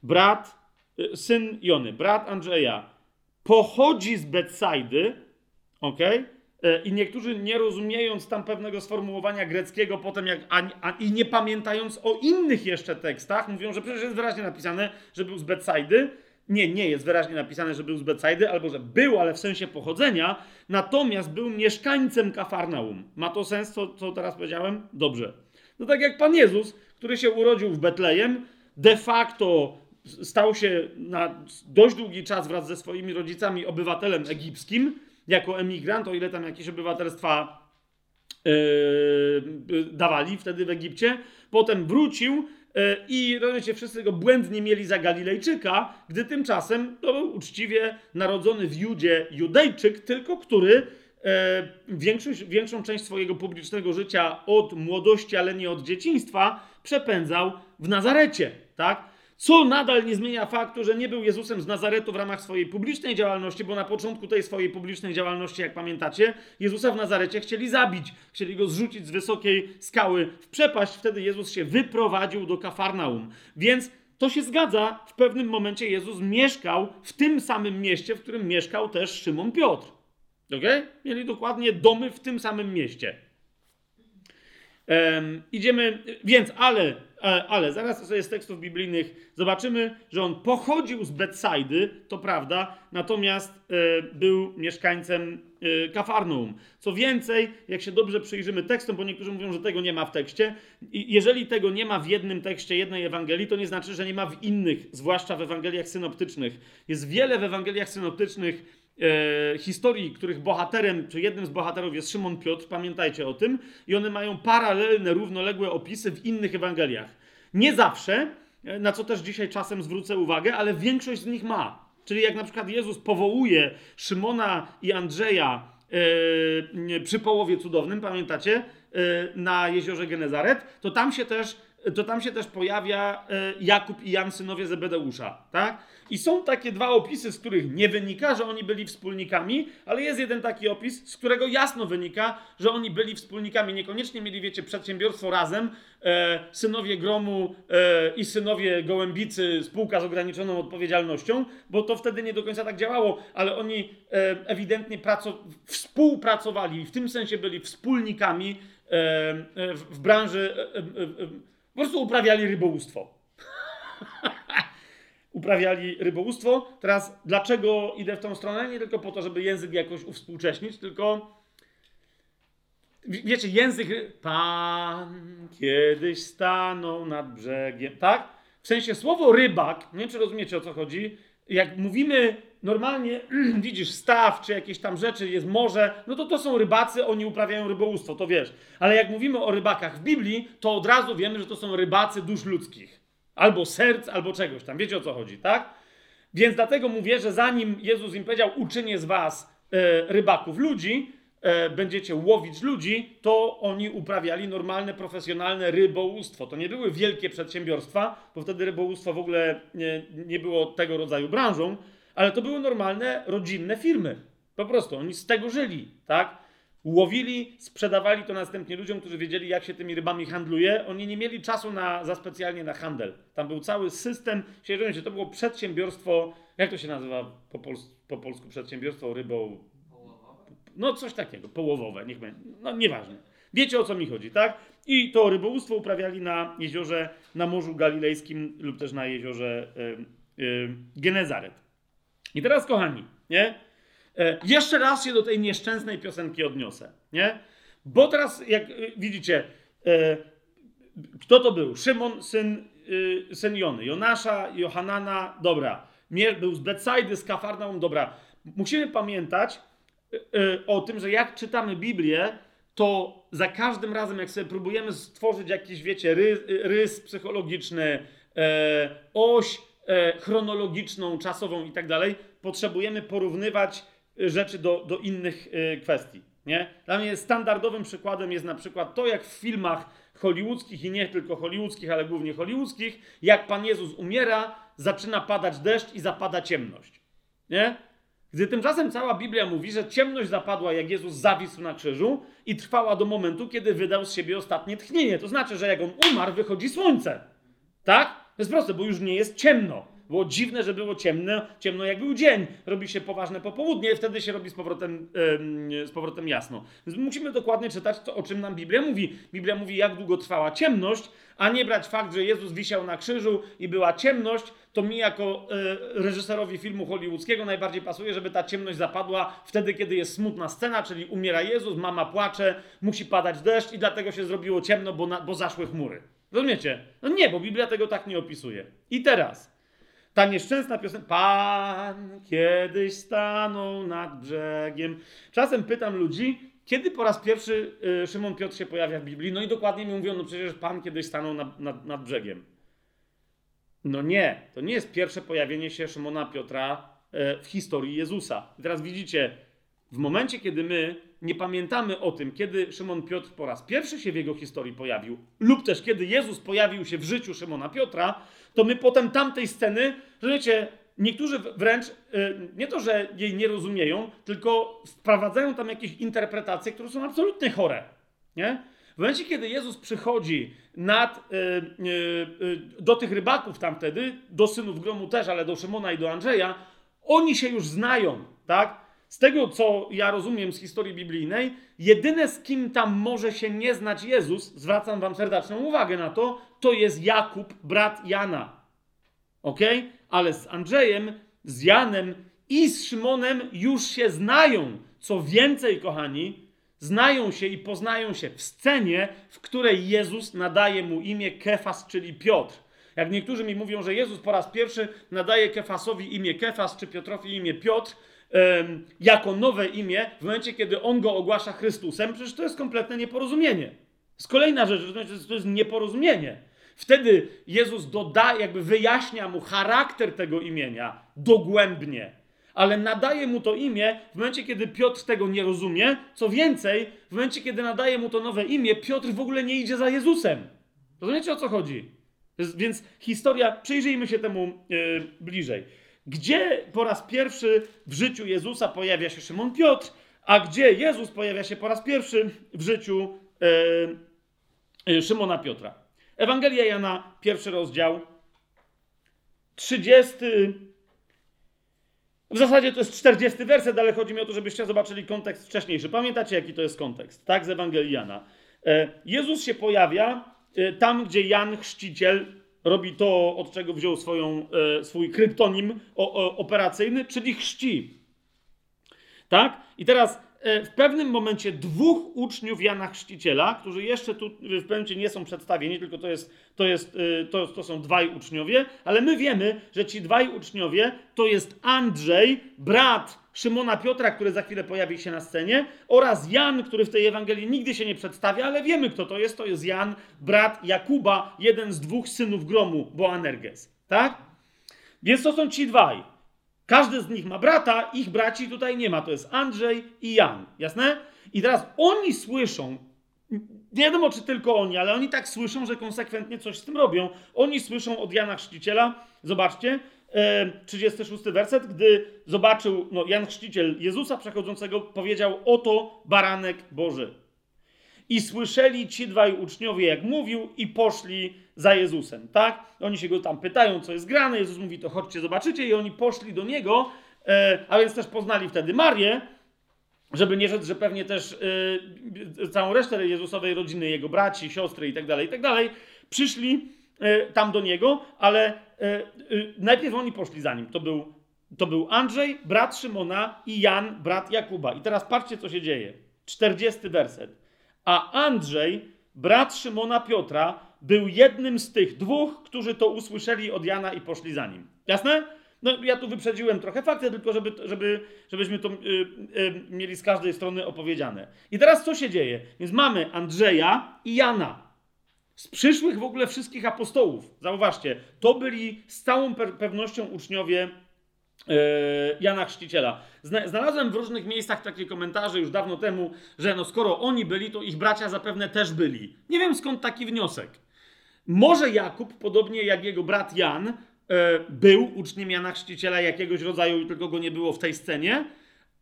brat Y, syn Jony, brat Andrzeja, pochodzi z Betsaidy, ok? I niektórzy nie rozumiejąc tam pewnego sformułowania greckiego, potem jak, a, a, i nie pamiętając o innych jeszcze tekstach, mówią, że przecież jest wyraźnie napisane, że był z Betsaidy. Nie, nie jest wyraźnie napisane, że był z Betsaidy, albo że był, ale w sensie pochodzenia, natomiast był mieszkańcem Kafarnaum. Ma to sens, co, co teraz powiedziałem? Dobrze. No tak jak Pan Jezus, który się urodził w Betlejem, de facto stał się na dość długi czas wraz ze swoimi rodzicami obywatelem egipskim, jako emigrant, o ile tam jakieś obywatelstwa yy, dawali wtedy w Egipcie. Potem wrócił yy, i rozumiecie, wszyscy go błędnie mieli za Galilejczyka, gdy tymczasem to był uczciwie narodzony w Judzie Judejczyk, tylko który yy, większość, większą część swojego publicznego życia od młodości, ale nie od dzieciństwa, przepędzał w Nazarecie, tak? Co nadal nie zmienia faktu, że nie był Jezusem z Nazaretu w ramach swojej publicznej działalności, bo na początku tej swojej publicznej działalności, jak pamiętacie, Jezusa w Nazarecie chcieli zabić, chcieli go zrzucić z wysokiej skały w przepaść. Wtedy Jezus się wyprowadził do Kafarnaum. Więc to się zgadza. W pewnym momencie Jezus mieszkał w tym samym mieście, w którym mieszkał też Szymon Piotr. Ok? Mieli dokładnie domy w tym samym mieście. Um, idziemy, więc, ale E, ale zaraz sobie z tekstów biblijnych zobaczymy, że on pochodził z Betsaidy, to prawda, natomiast e, był mieszkańcem e, Kafarnaum. Co więcej, jak się dobrze przyjrzymy tekstom, bo niektórzy mówią, że tego nie ma w tekście, i jeżeli tego nie ma w jednym tekście jednej Ewangelii, to nie znaczy, że nie ma w innych, zwłaszcza w Ewangeliach synoptycznych. Jest wiele w Ewangeliach synoptycznych e, historii, których bohaterem, czy jednym z bohaterów jest Szymon Piotr, pamiętajcie o tym, i one mają paralelne, równoległe opisy w innych Ewangeliach. Nie zawsze, e, na co też dzisiaj czasem zwrócę uwagę, ale większość z nich ma. Czyli jak na przykład Jezus powołuje Szymona i Andrzeja e, przy połowie cudownym, pamiętacie, e, na jeziorze Genezaret, to tam się też, to tam się też pojawia Jakub i Jan, synowie Zebedeusza, tak? I są takie dwa opisy, z których nie wynika, że oni byli wspólnikami, ale jest jeden taki opis, z którego jasno wynika, że oni byli wspólnikami. Niekoniecznie mieli, wiecie, przedsiębiorstwo razem, e, synowie Gromu e, i synowie Gołębicy, spółka z ograniczoną odpowiedzialnością, bo to wtedy nie do końca tak działało, ale oni e, ewidentnie współpracowali, w tym sensie byli wspólnikami e, e, w, branży, e, po prostu uprawiali rybołówstwo. uprawiali rybołówstwo. Teraz dlaczego idę w tą stronę? Nie tylko po to, żeby język jakoś uwspółcześnić, tylko wiecie, język Pan kiedyś stanął nad brzegiem, tak? W sensie słowo rybak, nie wiem czy rozumiecie o co chodzi, jak mówimy normalnie, widzisz, staw czy jakieś tam rzeczy, jest morze, no to to są rybacy, oni uprawiają rybołówstwo, to wiesz. Ale jak mówimy o rybakach w Biblii, to od razu wiemy, że to są rybacy dusz ludzkich. Albo serc, albo czegoś tam. Wiecie o co chodzi, tak? Więc dlatego mówię, że zanim Jezus im powiedział, uczynię z was e, rybaków ludzi, e, będziecie łowić ludzi, to oni uprawiali normalne, profesjonalne rybołówstwo. To nie były wielkie przedsiębiorstwa, bo wtedy rybołówstwo w ogóle nie, nie było tego rodzaju branżą, ale to były normalne, rodzinne firmy. Po prostu oni z tego żyli, tak? Łowili, sprzedawali to następnie ludziom, którzy wiedzieli, jak się tymi rybami handluje. Oni nie mieli czasu na, za specjalnie na handel. Tam był cały system. Się, to było przedsiębiorstwo, jak to się nazywa po, pols po polsku przedsiębiorstwo rybą? No coś takiego, połowowe, niech będzie. No nieważne. Wiecie o co mi chodzi, tak? I to rybołówstwo uprawiali na jeziorze, na Morzu Galilejskim lub też na jeziorze y, y, Genezaret. I teraz, kochani, nie? E, jeszcze raz się do tej nieszczęsnej piosenki odniosę, nie? Bo teraz, jak y, widzicie, e, kto to był? Szymon, syn, y, syn Jony, Jonasza, Johanana, dobra. Mier był z Betsaidy, z Kafarnaum, dobra. Musimy pamiętać y, y, o tym, że jak czytamy Biblię, to za każdym razem, jak sobie próbujemy stworzyć jakiś, wiecie, rys, rys psychologiczny, e, oś e, chronologiczną, czasową i tak dalej, potrzebujemy porównywać rzeczy do, do innych e, kwestii. Nie? Dla mnie standardowym przykładem jest na przykład to, jak w filmach hollywoodzkich i nie tylko hollywoodzkich, ale głównie hollywoodzkich, jak Pan Jezus umiera, zaczyna padać deszcz i zapada ciemność. Nie? Gdy tymczasem cała Biblia mówi, że ciemność zapadła, jak Jezus zawisł na krzyżu i trwała do momentu, kiedy wydał z siebie ostatnie tchnienie. To znaczy, że jak on umarł, wychodzi słońce. Tak? To jest proste, bo już nie jest ciemno. Było dziwne, że było ciemno, ciemno jak był dzień. Robi się poważne popołudnie, wtedy się robi z powrotem, yy, z powrotem jasno. Więc musimy dokładnie czytać to, o czym nam Biblia mówi. Biblia mówi, jak długo trwała ciemność, a nie brać fakt, że Jezus wisiał na krzyżu i była ciemność, to mi jako yy, reżyserowi filmu hollywoodzkiego najbardziej pasuje, żeby ta ciemność zapadła wtedy, kiedy jest smutna scena, czyli umiera Jezus, mama płacze, musi padać deszcz i dlatego się zrobiło ciemno, bo, na, bo zaszły chmury. Rozumiecie? No nie, bo Biblia tego tak nie opisuje. I teraz... Ta nieszczęsna piosenka. Pan kiedyś stanął nad brzegiem. Czasem pytam ludzi, kiedy po raz pierwszy y, Szymon Piotr się pojawia w Biblii? No i dokładnie mi mówią, no przecież Pan kiedyś stanął nad, nad, nad brzegiem. No nie, to nie jest pierwsze pojawienie się Szymona Piotra y, w historii Jezusa. I teraz widzicie, w momencie, kiedy my nie pamiętamy o tym, kiedy Szymon Piotr po raz pierwszy się w jego historii pojawił, lub też kiedy Jezus pojawił się w życiu Szymona Piotra, to my potem tamtej sceny, że wiecie, niektórzy wręcz y, nie to, że jej nie rozumieją, tylko wprowadzają tam jakieś interpretacje, które są absolutnie chore. Nie? W momencie, kiedy Jezus przychodzi nad, y, y, do tych rybaków tam wtedy, do synów gromu też, ale do Szymona i do Andrzeja, oni się już znają, tak? Z tego, co ja rozumiem z historii biblijnej, jedyne z kim tam może się nie znać Jezus, zwracam wam serdeczną uwagę na to, to jest Jakub, brat Jana. Ok? Ale z Andrzejem, z Janem i z Szymonem już się znają. Co więcej, kochani, znają się i poznają się w scenie, w której Jezus nadaje mu imię Kefas, czyli Piotr. Jak niektórzy mi mówią, że Jezus po raz pierwszy nadaje Kefasowi imię Kefas, czy Piotrowi imię Piotr, jako nowe imię w momencie, kiedy on go ogłasza Chrystusem, przecież to jest kompletne nieporozumienie. Jest kolejna rzecz, to jest nieporozumienie. Wtedy Jezus doda, jakby wyjaśnia mu charakter tego imienia dogłębnie, ale nadaje mu to imię w momencie, kiedy Piotr tego nie rozumie. Co więcej, w momencie, kiedy nadaje mu to nowe imię, Piotr w ogóle nie idzie za Jezusem. Rozumiecie o co chodzi? Więc historia, przyjrzyjmy się temu yy, bliżej. Gdzie po raz pierwszy w życiu Jezusa pojawia się Szymon Piotr, a gdzie Jezus pojawia się po raz pierwszy w życiu yy, Szymona Piotra? Ewangelia Jana, pierwszy rozdział, 30. W zasadzie to jest 40 werset, ale chodzi mi o to, żebyście zobaczyli kontekst wcześniejszy. Pamiętacie, jaki to jest kontekst, tak? Z Ewangelii Jana. Jezus się pojawia tam, gdzie Jan Chrzciciel robi to, od czego wziął swoją, e, swój kryptonim operacyjny, czyli chrzci. Tak? I teraz e, w pewnym momencie dwóch uczniów Jana Chrzciciela, którzy jeszcze tu w pewnym momencie nie są przedstawieni, tylko to, jest, to, jest, e, to, to są dwaj uczniowie, ale my wiemy, że ci dwaj uczniowie to jest Andrzej, brat Szymona Piotra, który za chwilę pojawi się na scenie, oraz Jan, który w tej Ewangelii nigdy się nie przedstawia, ale wiemy kto to jest. To jest Jan, brat Jakuba, jeden z dwóch synów gromu, Boanerges. Tak? Więc to są ci dwaj. Każdy z nich ma brata, ich braci tutaj nie ma. To jest Andrzej i Jan. Jasne? I teraz oni słyszą, nie wiadomo czy tylko oni, ale oni tak słyszą, że konsekwentnie coś z tym robią. Oni słyszą od Jana Chrzciciela, zobaczcie, 36 werset, gdy zobaczył no, Jan Chrzciciel Jezusa przechodzącego, powiedział: Oto baranek Boży. I słyszeli ci dwaj uczniowie, jak mówił, i poszli za Jezusem, tak? Oni się go tam pytają, co jest grane. Jezus mówi: To chodźcie, zobaczycie. I oni poszli do niego, e, a więc też poznali wtedy Marię, żeby nie rzec, że pewnie też e, całą resztę Jezusowej rodziny, jego braci, siostry i tak dalej, i tak przyszli e, tam do niego, ale najpierw oni poszli za nim. To był, to był Andrzej, brat Szymona i Jan, brat Jakuba. I teraz patrzcie, co się dzieje. 40 werset. A Andrzej, brat Szymona Piotra, był jednym z tych dwóch, którzy to usłyszeli od Jana i poszli za nim. Jasne? No, ja tu wyprzedziłem trochę fakty, tylko żeby, żeby, żebyśmy to y, y, mieli z każdej strony opowiedziane. I teraz co się dzieje? Więc mamy Andrzeja i Jana. Z przyszłych w ogóle wszystkich apostołów. Zauważcie, to byli z całą pewnością uczniowie E, Jana Chrzciciela. Znalazłem w różnych miejscach takie komentarze już dawno temu, że no skoro oni byli, to ich bracia zapewne też byli. Nie wiem skąd taki wniosek. Może Jakub, podobnie jak jego brat Jan, e, był uczniem Jana Chrzciciela jakiegoś rodzaju, tylko go nie było w tej scenie,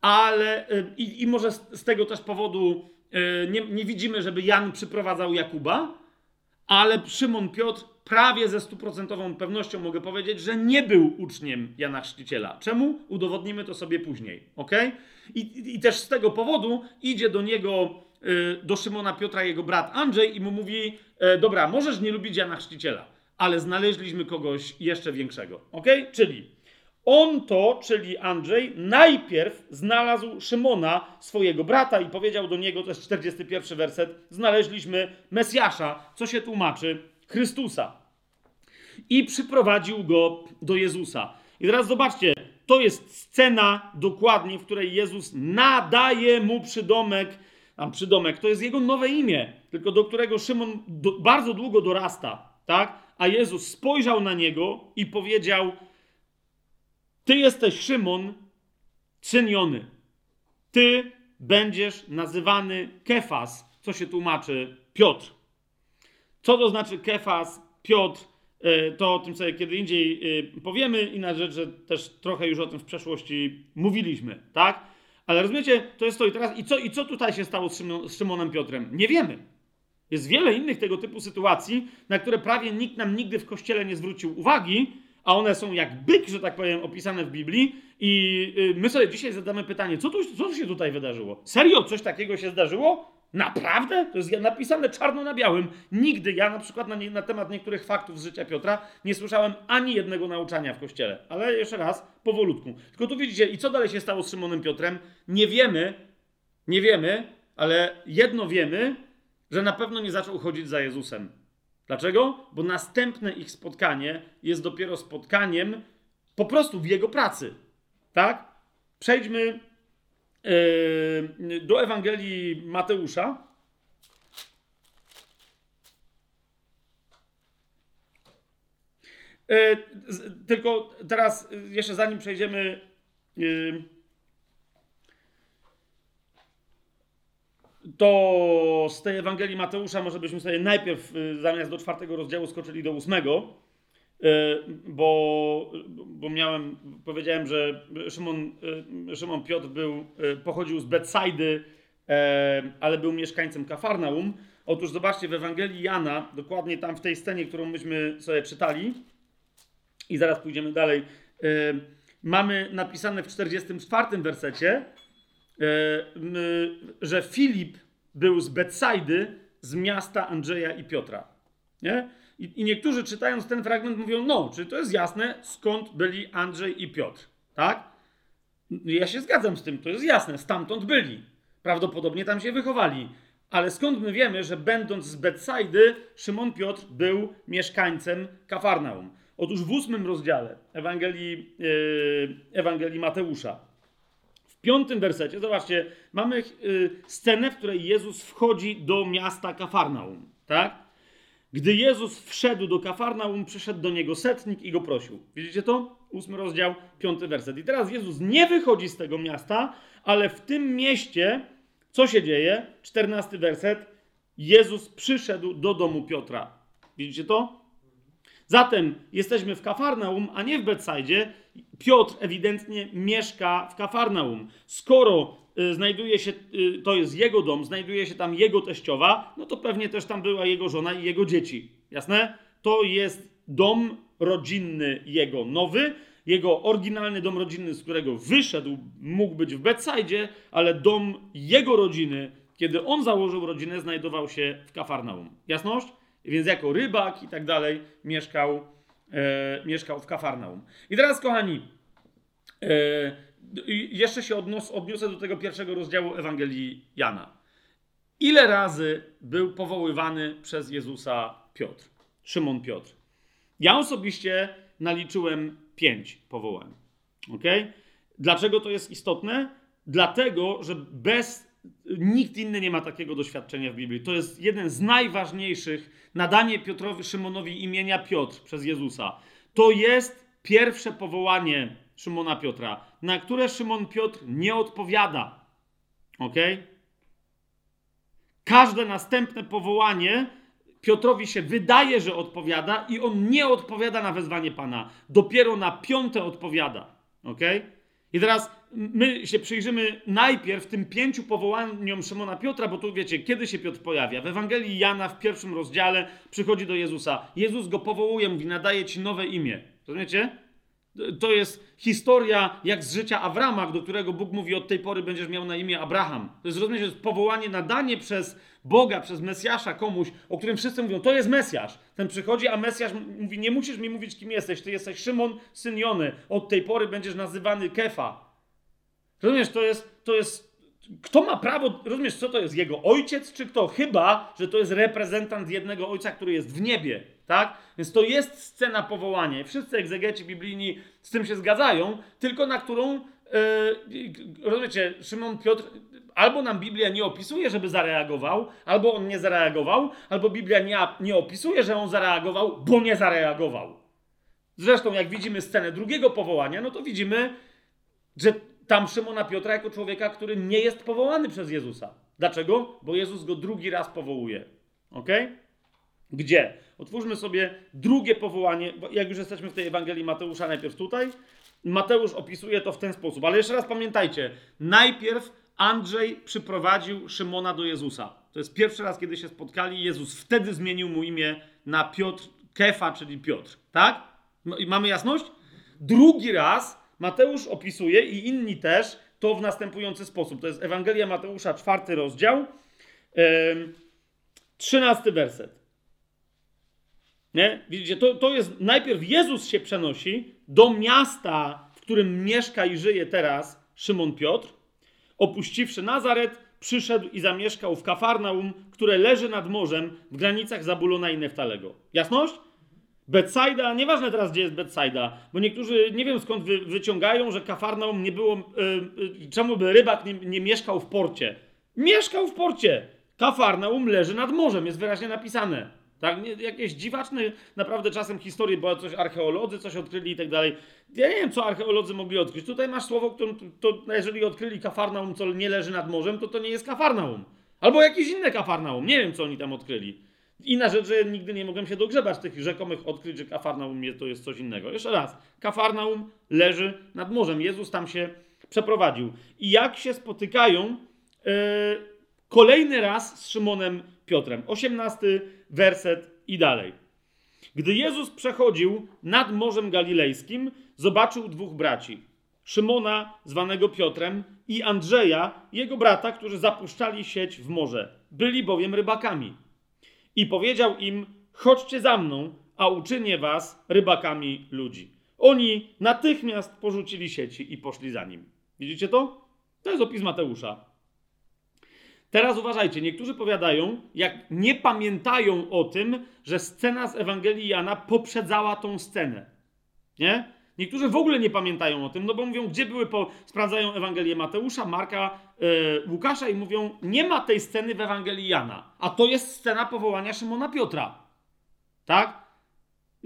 ale e, i, i może z, z, tego też powodu nie, nie widzimy, żeby Jan przyprowadzał Jakuba, ale Szymon Piotr prawie ze stuprocentową pewnością mogę powiedzieć, że nie był uczniem Jana Chrzciciela. Czemu? Udowodnimy to sobie później, ok? I, i też z tego powodu idzie do niego, y, do Szymona Piotra, jego brat Andrzej i mu mówi, y, dobra, możesz nie lubić Jana Chrzciciela, ale znaleźliśmy kogoś jeszcze większego, ok? Czyli on to, czyli Andrzej, najpierw znalazł Szymona, swojego brata, i powiedział do niego, to jest 41 werset, znaleźliśmy Mesjasza, co się tłumaczy Chrystusa. I przyprowadził go do Jezusa. I teraz zobaczcie, to jest scena dokładnie, w której Jezus nadaje mu przydomek, a przydomek to jest jego nowe imię, tylko do którego Szymon do, bardzo długo dorasta, tak? A Jezus spojrzał na niego i powiedział: Ty jesteś Szymon, cyniony. Ty będziesz nazywany Kefas, co się tłumaczy Piotr. Co to znaczy Kefas, Piotr, e, to o tym sobie kiedy indziej e, powiemy. Inna rzecz, że też trochę już o tym w przeszłości mówiliśmy, tak? Ale rozumiecie, to jest to i teraz. I co, i co tutaj się stało z, Szymon, z Szymonem Piotrem? Nie wiemy. Jest wiele innych tego typu sytuacji, na które prawie nikt nam nigdy w kościele nie zwrócił uwagi, a one są jak byk, że tak powiem, opisane w Biblii. I y, my sobie dzisiaj zadamy pytanie, co tu, co się tutaj wydarzyło? Serio coś takiego się zdarzyło? Naprawdę? To jest napisane czarno na białym. Nigdy ja na przykład na, nie, na, temat niektórych faktów z życia Piotra nie słyszałem ani jednego nauczania w kościele. Ale jeszcze raz, powolutku. Tylko tu widzicie, i co dalej się stało z Szymonem Piotrem? Nie wiemy, nie wiemy, ale jedno wiemy, że na pewno nie zaczął chodzić za Jezusem. Dlaczego? Bo następne ich spotkanie jest dopiero spotkaniem po prostu w jego pracy. Tak? Przejdźmy Yy, do Ewangelii Mateusza. Yy, tylko teraz, jeszcze zanim przejdziemy. Yy, to z tej Ewangelii Mateusza może byśmy sobie najpierw zamiast do czwartego rozdziału skoczyli do ósmego. E, bo, bo miałem, powiedziałem, że Szymon, e, Szymon Piotr był, e, pochodził z Betsaidy, ale był mieszkańcem Kafarnaum. Otóż zobaczcie w Ewangelii Jana, dokładnie tam w tej scenie, którą myśmy sobie czytali, i zaraz pójdziemy dalej, mamy napisane w 44 wersecie, że Filip był z Betsaidy, z miasta Andrzeja i Piotra. Nie? I, niektórzy czytając ten fragment mówią, no, czy to jest jasne, skąd byli Andrzej i Piotr, tak? Ja się zgadzam z tym, to jest jasne, stamtąd byli. Prawdopodobnie tam się wychowali. Ale skąd my wiemy, że będąc z Betsaidy, Szymon Piotr był mieszkańcem Kafarnaum? Otóż w ósmym rozdziale Ewangelii, yy, Ewangelii Mateusza, piątym wersecie, zobaczcie, mamy yy, scenę, w której Jezus wchodzi do miasta Kafarnaum. Tak? Gdy Jezus wszedł do Kafarnaum, przyszedł do niego setnik i go prosił. Widzicie to? Ósmy rozdział, piąty werset. I teraz Jezus nie wychodzi z tego miasta, ale w tym mieście, co się dzieje? Czternasty werset. Jezus przyszedł do domu Piotra. Widzicie to? Zatem jesteśmy w Kafarnaum, a nie w Betsajdzie. Piotr ewidentnie mieszka w Kafarnaum. Skoro y, znajduje się, y, to jest jego dom, znajduje się tam jego teściowa, no to pewnie też tam była jego żona i jego dzieci. Jasne? To jest dom rodzinny jego nowy. Jego oryginalny dom rodzinny, z którego wyszedł, mógł być w Betsajdzie, ale dom jego rodziny, kiedy on założył rodzinę, znajdował się w Kafarnaum. Jasność? Więc jako rybak i tak dalej mieszkał, e, mieszkał w Kafarnaum. I teraz, kochani, e, jeszcze się odnos, odniosę do tego pierwszego rozdziału Ewangelii Jana. Ile razy był powoływany przez Jezusa Piotr? Szymon Piotr. Ja osobiście naliczyłem pięć powołań. Ok? Dlaczego to jest istotne? Dlatego, że bez nikt inny nie ma takiego doświadczenia w Biblii. To jest jeden z najważniejszych nadanie Piotrowi Szymonowi imienia Piotr przez Jezusa. To jest pierwsze powołanie Szymona Piotra, na które Szymon Piotr nie odpowiada. Ok? Każde następne powołanie Piotrowi się wydaje, że odpowiada, i on nie odpowiada na wezwanie Pana. Dopiero na piąte odpowiada. Ok? I teraz my się przyjrzymy najpierw tym pięciu powołaniom Szymona Piotra, bo tu wiecie, kiedy się Piotr pojawia. W Ewangelii Jana w pierwszym rozdziale przychodzi do Jezusa. Jezus go powołuje, mówi, nadaje ci nowe imię. Rozumiecie? To jest historia jak z życia Awrama, do którego Bóg mówi, od tej pory będziesz miał na imię Abraham. To jest, rozumiecie, to powołanie, nadanie przez Boga, przez Mesjasza komuś, o którym wszyscy mówią, to jest Mesjasz. Ten przychodzi, a Mesjasz mówi, nie musisz mi mówić, kim jesteś, ty jesteś Szymon, syn Jony. Od tej pory będziesz nazywany Kefa. Rozumiesz, to jest, to jest, kto ma prawo, rozumiesz, co to jest, jego ojciec, czy kto? Chyba, że to jest reprezentant jednego ojca, który jest w niebie, tak? Więc to jest scena powołania. Wszyscy egzegeci biblijni z tym się zgadzają, tylko na którą, yy, rozumiecie, Szymon Piotr, albo nam Biblia nie opisuje, żeby zareagował, albo on nie zareagował, albo Biblia nie, nie opisuje, że on zareagował, bo nie zareagował. Zresztą, jak widzimy scenę drugiego powołania, no to widzimy, że tam Szymona Piotra jako człowieka, który nie jest powołany przez Jezusa. Dlaczego? Bo Jezus go drugi raz powołuje. Ok? Gdzie? Otwórzmy sobie drugie powołanie, jak już jesteśmy w tej Ewangelii Mateusza, najpierw tutaj. Mateusz opisuje to w ten sposób, ale jeszcze raz pamiętajcie, najpierw Andrzej przyprowadził Szymona do Jezusa. To jest pierwszy raz, kiedy się spotkali. Jezus wtedy zmienił mu imię na Piotr, Kefa, czyli Piotr. Tak? Mamy jasność? Drugi raz Mateusz opisuje i inni też to w następujący sposób. To jest Ewangelia Mateusza, czwarty rozdział, trzynasty werset. Nie? Widzicie, to, to jest najpierw Jezus się przenosi do miasta, w którym mieszka i żyje teraz Szymon Piotr. Opuściwszy Nazaret, przyszedł i zamieszkał w Kafarnaum, które leży nad morzem w granicach Zabulona i Neftalego. Jasność? Betsaida, nieważne teraz gdzie jest Betsaida, bo niektórzy nie wiem skąd wy, wyciągają, że Kafarnaum nie było, yy, czemu by rybak nie, nie mieszkał w porcie. Mieszkał w porcie. Kafarnaum leży nad morzem, jest wyraźnie napisane. Tak, jakieś dziwaczne naprawdę czasem historie, bo coś archeolodzy coś odkryli i tak dalej. Ja nie wiem, co archeolodzy mogli odkryć. Tutaj masz słowo, którym to, jeżeli odkryli Kafarnaum, co nie leży nad morzem, to to nie jest Kafarnaum. Albo jakieś inne Kafarnaum. Nie wiem, co oni tam odkryli. Inna rzecz, że nigdy nie mogłem się dogrzebać tych rzekomych odkryć, że Kafarnaum to jest coś innego. Jeszcze raz, Kafarnaum leży nad morzem. Jezus tam się przeprowadził. I jak się spotykają yy, kolejny raz z Szymonem Piotrem. 18 werset i dalej. Gdy Jezus przechodził nad Morzem Galilejskim, zobaczył dwóch braci. Szymona, zwanego Piotrem, i Andrzeja, jego brata, którzy zapuszczali sieć w morze. Byli bowiem rybakami. I powiedział im: Chodźcie za mną, a uczynię was rybakami ludzi. Oni natychmiast porzucili sieci i poszli za nim. Widzicie to? To jest opis Mateusza. Teraz uważajcie, niektórzy powiadają, jak nie pamiętają o tym, że scena z Ewangelii Jana poprzedzała tą scenę. Nie? Niektórzy w ogóle nie pamiętają o tym, no bo mówią, gdzie były, po... sprawdzają Ewangelię Mateusza, Marka, yy, Łukasza i mówią, nie ma tej sceny w Ewangelii Jana, a to jest scena powołania Szymona Piotra. Tak?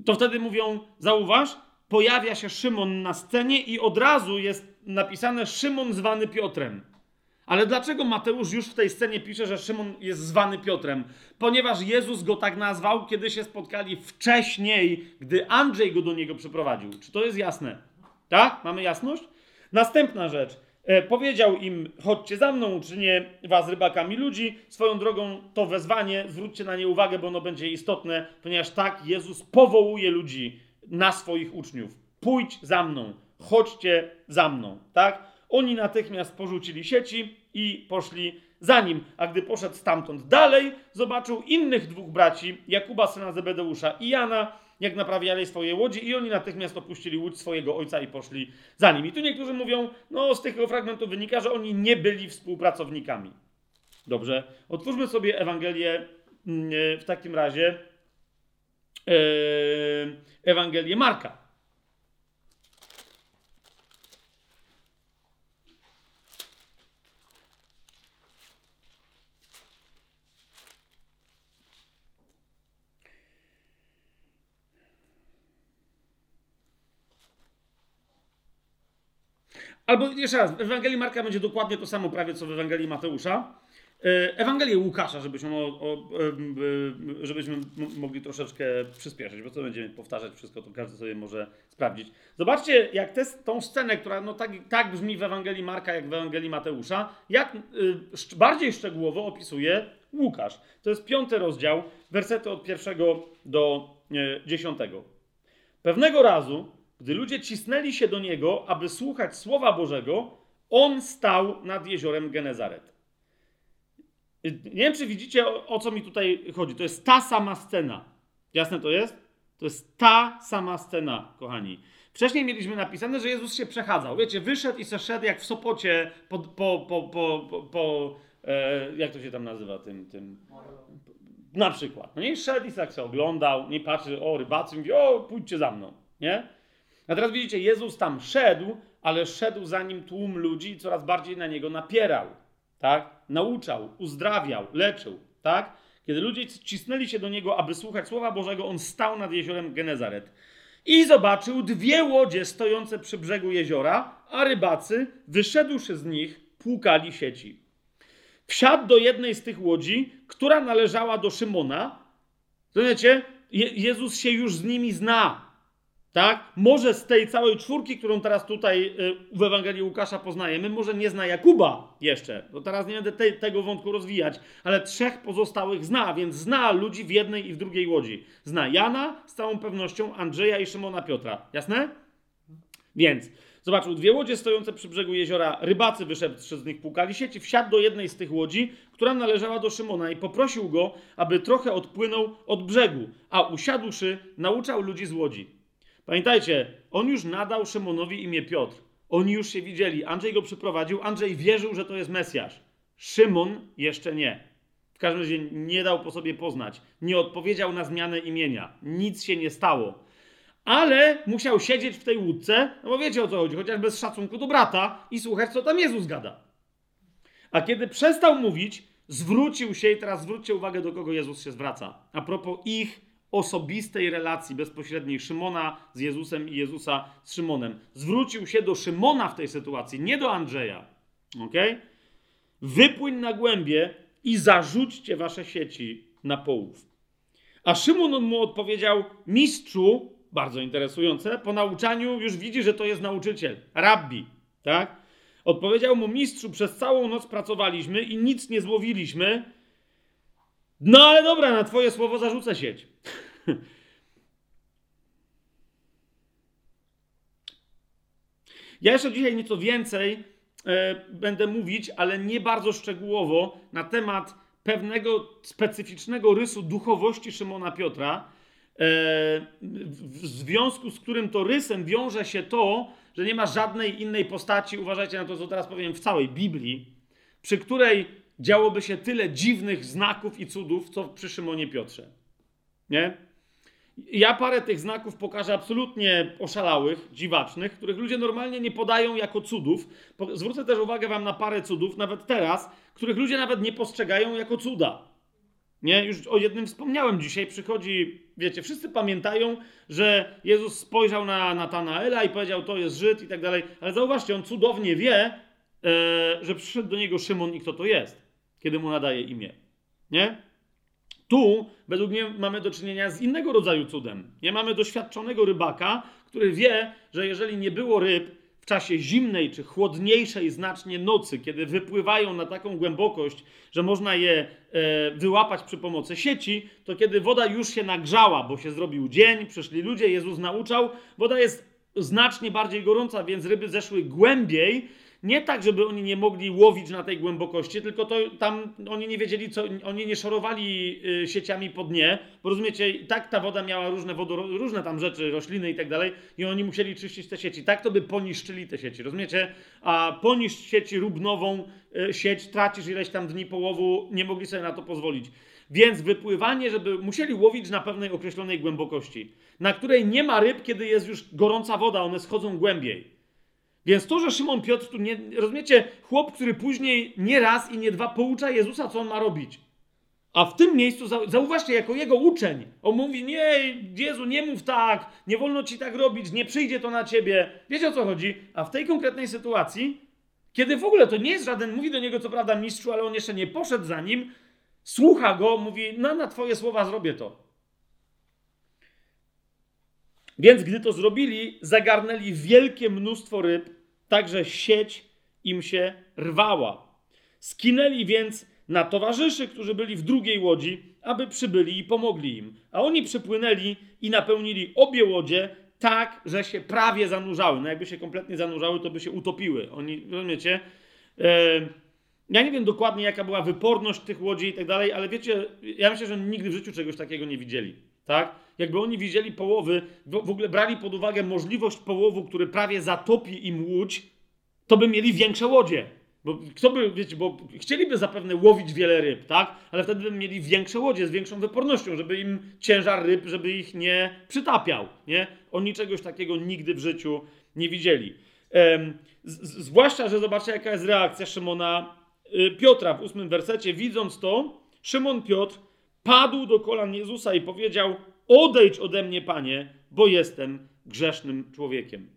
To wtedy mówią, zauważ, pojawia się Szymon na scenie i od razu jest napisane Szymon zwany Piotrem. Ale dlaczego Mateusz już w tej scenie pisze, że Szymon jest zwany Piotrem? Ponieważ Jezus go tak nazwał, kiedy się spotkali wcześniej, gdy Andrzej go do niego przyprowadził. Czy to jest jasne? Tak? Mamy jasność? Następna rzecz. E, powiedział im: Chodźcie za mną, uczynię was rybakami ludzi. Swoją drogą to wezwanie, zwróćcie na nie uwagę, bo ono będzie istotne, ponieważ tak Jezus powołuje ludzi na swoich uczniów. Pójdź za mną, chodźcie za mną. Tak? Oni natychmiast porzucili sieci i poszli za nim. A gdy poszedł stamtąd dalej, zobaczył innych dwóch braci, Jakuba syna Zebedeusza i Jana, jak naprawiali swoje łodzi i oni natychmiast opuścili łódź swojego ojca i poszli za nim. I tu niektórzy mówią, no z tego fragmentu wynika, że oni nie byli współpracownikami. Dobrze, otwórzmy sobie Ewangelię mm, w takim razie e, Ewangelię Marka. Albo jeszcze raz, w Ewangelii Marka będzie dokładnie to samo prawie co w Ewangelii Mateusza. E, Ewangelię Łukasza, żebyśmy, o, o, żebyśmy mogli troszeczkę przyspieszyć, bo co będziemy powtarzać wszystko, to każdy sobie może sprawdzić. Zobaczcie, jak tę tą scenę, która no tak, tak brzmi w Ewangelii Marka, jak w Ewangelii Mateusza, jak y, bardziej szczegółowo opisuje Łukasz. To jest piąty rozdział, wersety od pierwszego do dziesiątego. Pewnego razu gdy ludzie cisnęli się do niego, aby słuchać Słowa Bożego, on stał nad jeziorem Genezaret. Nie wiem, czy widzicie, o, o, co mi tutaj chodzi. To jest ta sama scena. Jasne to jest? To jest ta sama scena, kochani. Wcześniej mieliśmy napisane, że Jezus się przechadzał. Wiecie, wyszedł i szedł jak w Sopocie po, po, po, po, po, po e, jak to się tam nazywa, tym, tym na przykład. No nie, szedł i tak się oglądał, nie patrzy, o rybacy, mówi, o pójdźcie za mną, nie? A teraz widzicie, Jezus tam szedł, ale szedł za nim tłum ludzi i coraz bardziej na niego napierał. Tak? Nauczał, uzdrawiał, leczył. Tak? Kiedy ludzie cisnęli się do niego, aby słuchać Słowa Bożego, on stał nad jeziorem Genezaret i zobaczył dwie łodzie stojące przy brzegu jeziora, a rybacy, wyszedłszy z nich, płukali sieci. Wsiadł do jednej z tych łodzi, która należała do Szymona. Rozumiecie? Je Jezus się już z nimi zna. Tak? Może z tej całej czwórki, którą teraz tutaj y, w Ewangelii Łukasza poznajemy, może nie zna Jakuba jeszcze, bo teraz nie będę te, tego wątku rozwijać, ale trzech pozostałych zna, więc zna ludzi w jednej i w drugiej łodzi. Zna Jana z całą pewnością, Andrzeja i Szymona Piotra. Jasne? Więc zobaczył dwie łodzie stojące przy brzegu jeziora. Rybacy wyszedłszy z nich płukali sieci. Wsiadł do jednej z tych łodzi, która należała do Szymona i poprosił go, aby trochę odpłynął od brzegu, a usiadłszy nauczał ludzi z łodzi. Pamiętajcie, on już nadał Szymonowi imię Piotr. Oni już się widzieli. Andrzej go przyprowadził. Andrzej wierzył, że to jest Mesjasz. Szymon jeszcze nie. W każdym razie nie dał po sobie poznać. Nie odpowiedział na zmianę imienia. Nic się nie stało. Ale musiał siedzieć w tej łódce, no bo wiecie o co chodzi, chociaż bez szacunku do brata i słuchać, co tam Jezus gada. A kiedy przestał mówić, zwrócił się i teraz zwróćcie uwagę, do kogo Jezus się zwraca. A propos ich osobistej relacji bezpośredniej Szymona z Jezusem i Jezusa z Szymonem. Zwrócił się do Szymona w tej sytuacji, nie do Andrzeja. Ok? Wypłyń na głębie i zarzućcie wasze sieci na połów. A Szymon mu odpowiedział: Mistrzu, bardzo interesujące, po nauczaniu już widzi, że to jest nauczyciel, rabbi, tak? Odpowiedział mu: Mistrzu, przez całą noc pracowaliśmy i nic nie złowiliśmy. No ale dobra, na twoje słowo zarzucę sieć. Ja jeszcze dzisiaj nieco więcej e, będę mówić, ale nie bardzo szczegółowo na temat pewnego specyficznego rysu duchowości Szymona Piotra, e, w związku z którym to rysem wiąże się to, że nie ma żadnej innej postaci, uważajcie na to, co teraz powiem, w całej Biblii, przy której działoby się tyle dziwnych znaków i cudów, co przy Szymonie Piotrze. Nie? Ja parę tych znaków pokażę absolutnie oszalałych, dziwacznych, których ludzie normalnie nie podają jako cudów. Zwrócę też uwagę wam na parę cudów, nawet teraz, których ludzie nawet nie postrzegają jako cuda. Nie, już o jednym wspomniałem dzisiaj. Przychodzi, wiecie, wszyscy pamiętają, że Jezus spojrzał na Natanaela i powiedział, to jest Żyd i tak dalej. Ale zauważcie, on cudownie wie, e, że przyszedł do niego Szymon i kto to jest, kiedy mu nadaje imię. Nie? Tu, według mnie, mamy do czynienia z innego rodzaju cudem. Nie mamy doświadczonego rybaka, który wie, że jeżeli nie było ryb w czasie zimnej czy chłodniejszej znacznie nocy, kiedy wypływają na taką głębokość, że można je e, wyłapać przy pomocy sieci, to kiedy woda już się nagrzała, bo się zrobił dzień, przyszli ludzie, Jezus nauczał, woda jest znacznie bardziej gorąca, więc ryby zeszły głębiej nie tak, żeby oni nie mogli łowić na tej głębokości, tylko to tam oni nie wiedzieli, co, oni nie szorowali y, sieciami po dnie, bo rozumiecie, tak ta woda miała różne, wodoro, różne tam rzeczy, rośliny i tak dalej, i oni musieli czyścić te sieci. Tak to by poniszczyli te sieci, rozumiecie? A poniszcz sieci, rób nową y, sieć, tracisz ileś tam dni połowu, nie mogli sobie na to pozwolić. Więc wypływanie, żeby musieli łowić na pewnej określonej głębokości, na której nie ma ryb, kiedy jest już gorąca woda, one schodzą głębiej. Więc to, że Szymon Piotr tu nie. Rozumiecie, chłop, który później nie raz i nie dwa poucza Jezusa, co on ma robić. A w tym miejscu, zauważcie, jako jego uczeń, on mówi: Nie, Jezu, nie mów tak, nie wolno ci tak robić, nie przyjdzie to na ciebie. Wiecie o co chodzi? A w tej konkretnej sytuacji, kiedy w ogóle to nie jest żaden, mówi do niego co prawda mistrzu, ale on jeszcze nie poszedł za nim, słucha go, mówi: No, na twoje słowa zrobię to. Więc gdy to zrobili, zagarnęli wielkie mnóstwo ryb, tak że sieć im się rwała. Skinęli więc na towarzyszy, którzy byli w drugiej łodzi, aby przybyli i pomogli im. A oni przypłynęli i napełnili obie łodzie tak, że się prawie zanurzały. No jakby się kompletnie zanurzały, to by się utopiły. Oni, rozumiecie? E, ja nie wiem dokładnie, jaka była wyporność tych łodzi i tak dalej, ale wiecie, ja myślę, że nigdy w życiu czegoś takiego nie widzieli. Tak? Jakby oni widzieli połowy, w ogóle brali pod uwagę możliwość połowu, który prawie zatopi im łódź, to by mieli większe łodzie. Bo kto by, wiecie, bo chcieliby zapewne łowić wiele ryb, tak? Ale wtedy by mieli większe łodzie z większą wypornością, żeby im ciężar ryb, żeby ich nie przytapiał, nie? Oni czegoś takiego nigdy w życiu nie widzieli. Ehm, zwłaszcza, że zobaczcie, jaka jest reakcja Szymona y, Piotra w ósmym wersecie. Widząc to, Szymon Piotr padł do kolan Jezusa i powiedział: Odejdź ode mnie, panie, bo jestem grzesznym człowiekiem.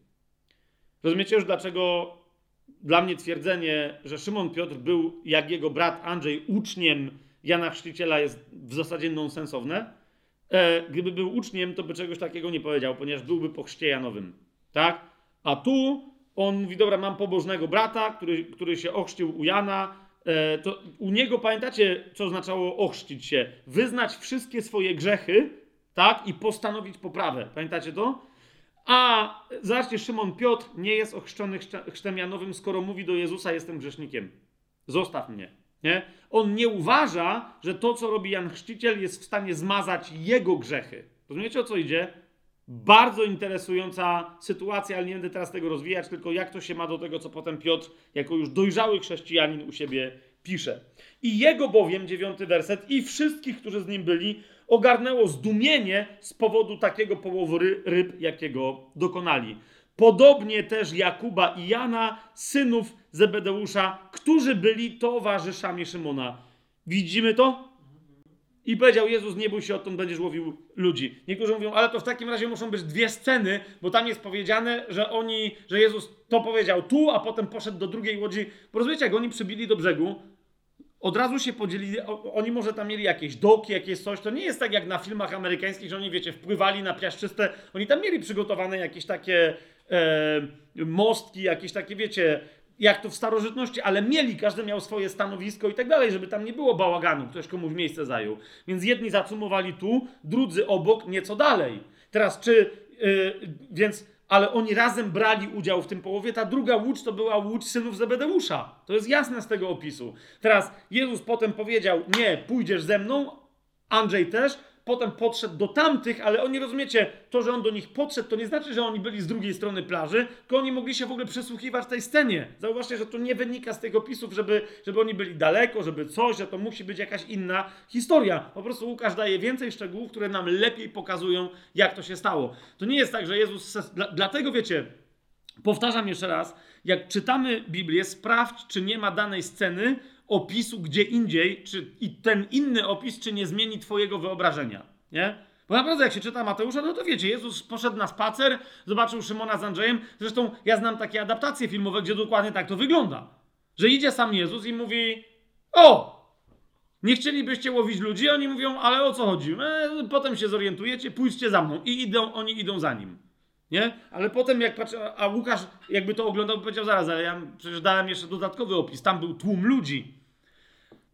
Rozumiecie już, dlaczego dla mnie twierdzenie, że Szymon Piotr był jak jego brat Andrzej uczniem Jana Chrzciciela jest w zasadzie nonsensowne? E, gdyby był uczniem, to by czegoś takiego nie powiedział, ponieważ byłby po chrzcie Janowym. Tak? A tu on mówi, dobra, mam pobożnego brata, który, który się ochrzcił u Jana, E, to u niego pamiętacie, co oznaczało ochrzcić się? Wyznać wszystkie swoje grzechy, tak? I postanowić poprawę. Pamiętacie to? A zobaczcie, Szymon Piotr nie jest ochrzczony chrztem skoro mówi do Jezusa: Jestem grzesznikiem. Zostaw mnie. Nie? On nie uważa, że to, co robi Jan Chrzciciel, jest w stanie zmazać jego grzechy. Rozumiecie o co idzie? Bardzo interesująca sytuacja, ale nie będę teraz tego rozwijać, tylko jak to się ma do tego, co potem Piotr, jako już dojrzały chrześcijanin, u siebie pisze. I jego bowiem, dziewiąty werset, i wszystkich, którzy z nim byli, ogarnęło zdumienie z powodu takiego połowu ryb, jakiego dokonali. Podobnie też Jakuba i Jana, synów Zebedeusza, którzy byli towarzyszami Szymona. Widzimy to? I powiedział Jezus, nie bój się, odtąd będziesz łowił ludzi. Niektórzy mówią, ale to w takim razie muszą być dwie sceny, bo tam jest powiedziane, że oni, że Jezus to powiedział tu, a potem poszedł do drugiej łodzi. Bo rozumiecie, jak oni przybili do brzegu, od razu się podzielili, oni może tam mieli jakieś doki, jakieś coś, to nie jest tak jak na filmach amerykańskich, że oni, wiecie, wpływali na piaszczyste, oni tam mieli przygotowane jakieś takie e, mostki, jakieś takie, wiecie, jak to w starożytności, ale mieli, każdy miał swoje stanowisko i tak dalej, żeby tam nie było bałaganu, ktoś komuś miejsce zajął. Więc jedni zacumowali tu, drudzy obok, nieco dalej. Teraz czy, yy, więc, ale oni razem brali udział w tym połowie, ta druga łódź to była łódź synów Zebedeusza. To jest jasne z tego opisu. Teraz Jezus potem powiedział, nie, pójdziesz ze mną, Andrzej też, potem podszedł do tamtych, ale oni rozumiecie, to, że on do nich podszedł, to nie znaczy, że oni byli z drugiej strony plaży, tylko oni mogli się w ogóle przysłuchiwać tej scenie. Zauważcie, że to nie wynika z tych opisów, żeby, żeby oni byli daleko, żeby coś, że to musi być jakaś inna historia. Po prostu Łukasz daje więcej szczegółów, które nam lepiej pokazują, jak to się stało. To nie jest tak, że Jezus. Dla, dlatego wiecie, powtarzam jeszcze raz, jak czytamy Biblię, sprawdź, czy nie ma danej sceny, opisu gdzie indziej, czy i ten inny opis, czy nie zmieni twojego wyobrażenia, nie? Bo naprawdę jak się czyta Mateusza, no to wiecie, Jezus poszedł na spacer, zobaczył Szymona z Andrzejem. Zresztą ja znam takie adaptacje filmowe, gdzie dokładnie tak to wygląda. Że idzie sam Jezus i mówi, o, nie chcielibyście łowić ludzi? Oni mówią, ale o co chodzi? E, potem się zorientujecie, pójdźcie za mną. I idą, oni idą za nim. Nie? Ale potem jak patrzę, a Łukasz jakby to oglądał, powiedział zaraz, ale ja przecież dałem jeszcze dodatkowy opis. Tam był tłum ludzi.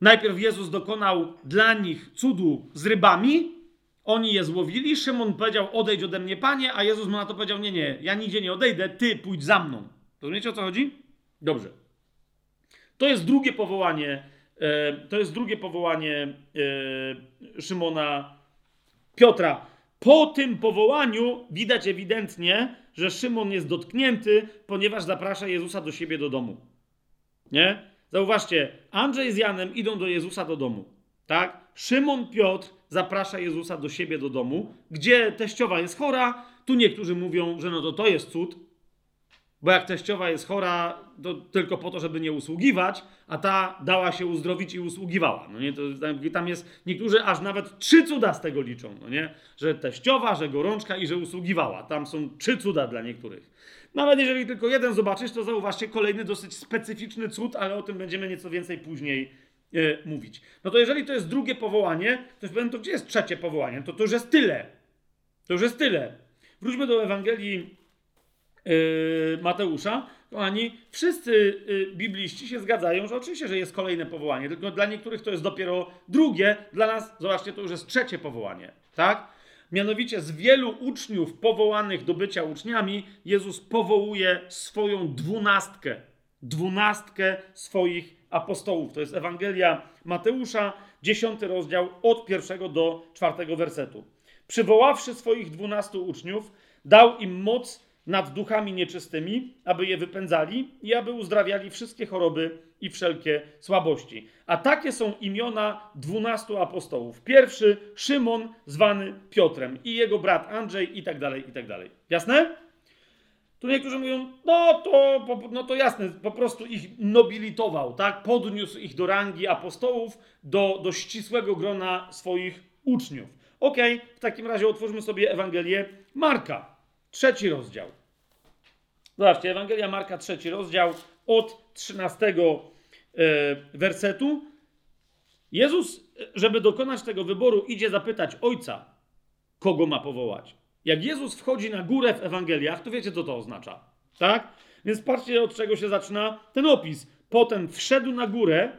Najpierw Jezus dokonał dla nich cudu z rybami, oni je złowili, Szymon powiedział, odejdź ode mnie, panie, a Jezus mu na to powiedział, nie, nie, ja nigdzie nie odejdę, ty pójdź za mną. Rozumiecie o co chodzi? Dobrze. To jest drugie powołanie, e, to jest drugie powołanie e, Szymona Piotra. Po tym powołaniu widać ewidentnie, że Szymon jest dotknięty, ponieważ zaprasza Jezusa do siebie do domu. Nie? Zauważcie, Andrzej z Janem idą do Jezusa do domu. Tak? Szymon Piotr zaprasza Jezusa do siebie do domu, gdzie teściowa jest chora. Tu niektórzy mówią, że no to to jest cud, bo jak teściowa jest chora, to tylko po to, żeby nie usługiwać, a ta dała się uzdrowić i usługiwała. No nie, to tam jest, niektórzy aż nawet trzy cuda z tego liczą, no nie? Że teściowa, że gorączka i że usługiwała. Tam są trzy cuda dla niektórych. Nawet jeżeli tylko jeden zobaczysz, to zauważcie kolejny dosyć specyficzny cud, ale o tym będziemy nieco więcej później e, mówić. No to jeżeli to jest drugie powołanie, to powiem, to gdzie jest trzecie powołanie? To to już jest tyle. To już jest tyle. Wróćmy do Ewangelii Mateusza. Kochani, wszyscy yy, bibliści się zgadzają, że oczywiście, że jest kolejne powołanie, tylko dla niektórych to jest dopiero drugie, dla nas, zobaczcie, to już jest trzecie powołanie, tak? Mianowicie z wielu uczniów powołanych do bycia uczniami, Jezus powołuje swoją dwunastkę. Dwunastkę swoich apostołów. To jest Ewangelia Mateusza, dziesiąty rozdział, od pierwszego do czwartego wersetu. Przywoławszy swoich dwunastu uczniów, dał im moc nad duchami nieczystymi, aby je wypędzali i aby uzdrawiali wszystkie choroby i wszelkie słabości. A takie są imiona dwunastu apostołów. Pierwszy Szymon, zwany Piotrem, i jego brat Andrzej, i tak dalej, i tak dalej. Jasne? Tu niektórzy mówią, no to, no to jasne, po prostu ich nobilitował, tak? Podniósł ich do rangi apostołów, do, do ścisłego grona swoich uczniów. Okej, okay, w takim razie otwórzmy sobie Ewangelię Marka, trzeci rozdział. Zobaczcie, Ewangelia Marka, trzeci rozdział, od 13 e, wersetu. Jezus, żeby dokonać tego wyboru, idzie zapytać Ojca, kogo ma powołać. Jak Jezus wchodzi na górę w Ewangeliach, to wiecie, co to oznacza. Tak? Więc patrzcie, od czego się zaczyna ten opis. Potem wszedł na górę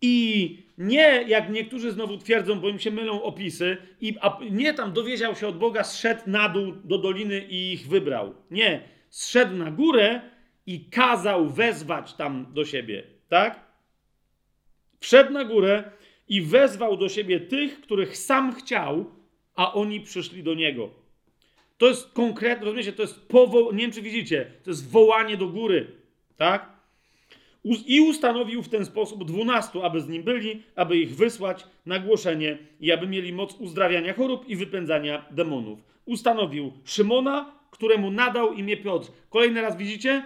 i nie, jak niektórzy znowu twierdzą, bo im się mylą opisy, i nie tam dowiedział się od Boga, zszedł na dół do doliny i ich wybrał. Nie, zszedł na górę i kazał wezwać tam do siebie, tak? Wszedł na górę i wezwał do siebie tych, których sam chciał, a oni przyszli do niego. To jest konkretne, rozumiecie, to jest powołanie, nie wiem czy widzicie, to jest wołanie do góry, tak? I ustanowił w ten sposób dwunastu, aby z nim byli, aby ich wysłać na głoszenie i aby mieli moc uzdrawiania chorób i wypędzania demonów. Ustanowił Szymona, któremu nadał imię Piotr. Kolejny raz widzicie?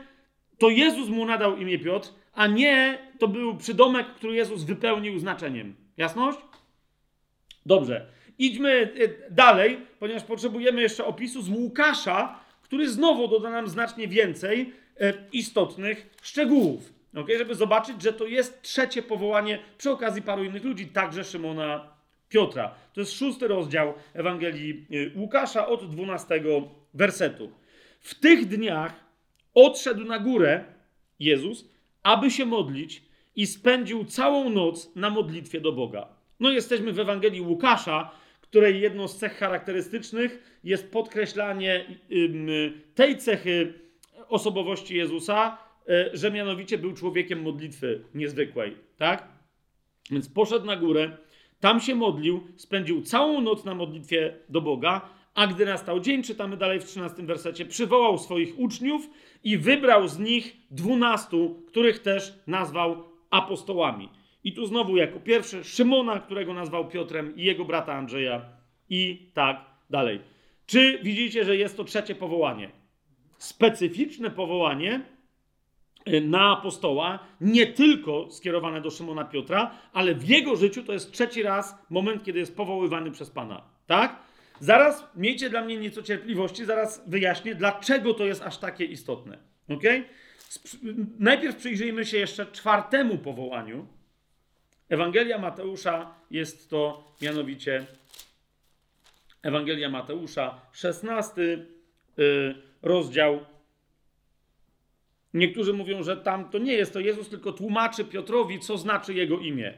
To Jezus mu nadał imię Piotr, a nie to był przydomek, który Jezus wypełnił znaczeniem. Jasność? Dobrze. Idźmy e, dalej, ponieważ potrzebujemy jeszcze opisu z Łukasza, który znowu doda nam znacznie więcej e, istotnych szczegółów. Okay? Żeby zobaczyć, że to jest trzecie powołanie przy okazji paru innych ludzi, także Szymona Piotra. To jest szósty rozdział Ewangelii e, Łukasza od 12 wersetu. W tych dniach odszedł na górę Jezus, aby się modlić i spędził całą noc na modlitwie do Boga. No jesteśmy w Ewangelii Łukasza, której jedną z cech charakterystycznych jest podkreślanie tej cechy osobowości Jezusa, e, że mianowicie był człowiekiem modlitwy niezwykłej, tak? Więc poszedł na górę, Tam się modlił, spędził całą noc na modlitwie do Boga, a gdy nastał dzień, czytamy dalej w 13 wersecie, przywołał swoich uczniów i wybrał z nich dwunastu, których też nazwał apostołami. I tu znowu jako pierwszy Szymona, którego nazwał Piotrem i jego brata Andrzeja i tak dalej. Czy widzicie, że jest to trzecie powołanie? Specyficzne powołanie y, na apostoła, nie tylko skierowane do Szymona Piotra, ale w jego życiu to jest trzeci raz moment, kiedy jest powoływany przez Pana. Tak? Zaraz miejcie dla mnie nieco cierpliwości, zaraz wyjaśnię, dlaczego to jest aż takie istotne. Ok? Najpierw przyjrzyjmy się jeszcze czwartemu powołaniu. Ewangelia Mateusza jest to mianowicie Ewangelia Mateusza, 16 y, rozdział. Niektórzy mówią, że tam to nie jest to Jezus, tylko tłumaczy Piotrowi, co znaczy jego imię.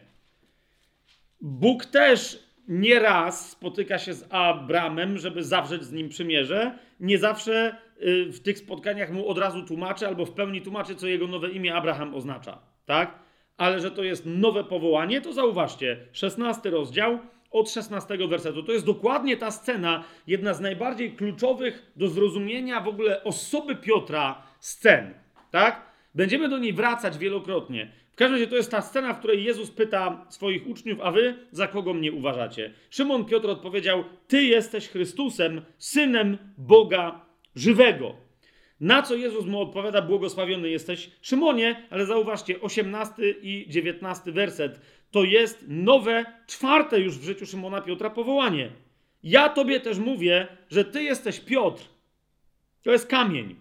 Bóg też nieraz spotyka się z Abramem, żeby zawrzeć z nim przymierze. Nie zawsze y, w tych spotkaniach mu od razu tłumaczy, albo w pełni tłumaczy, co jego nowe imię Abraham oznacza. Tak? Ale że to jest nowe powołanie, to zauważcie. 16 rozdział od 16 wersetu. To jest dokładnie ta scena, jedna z najbardziej kluczowych do zrozumienia w ogóle osoby Piotra scen. Tak? Będziemy do niej wracać wielokrotnie. W każdym razie to jest ta scena, w której Jezus pyta swoich uczniów, a wy za kogo mnie uważacie? Szymon Piotr odpowiedział, ty jesteś Chrystusem, Synem Boga żywego. Na co Jezus mu odpowiada, błogosławiony jesteś Szymonie, ale zauważcie, 18 i 19 werset to jest nowe, czwarte już w życiu Szymona Piotra powołanie. Ja tobie też mówię, że ty jesteś Piotr. To jest kamień.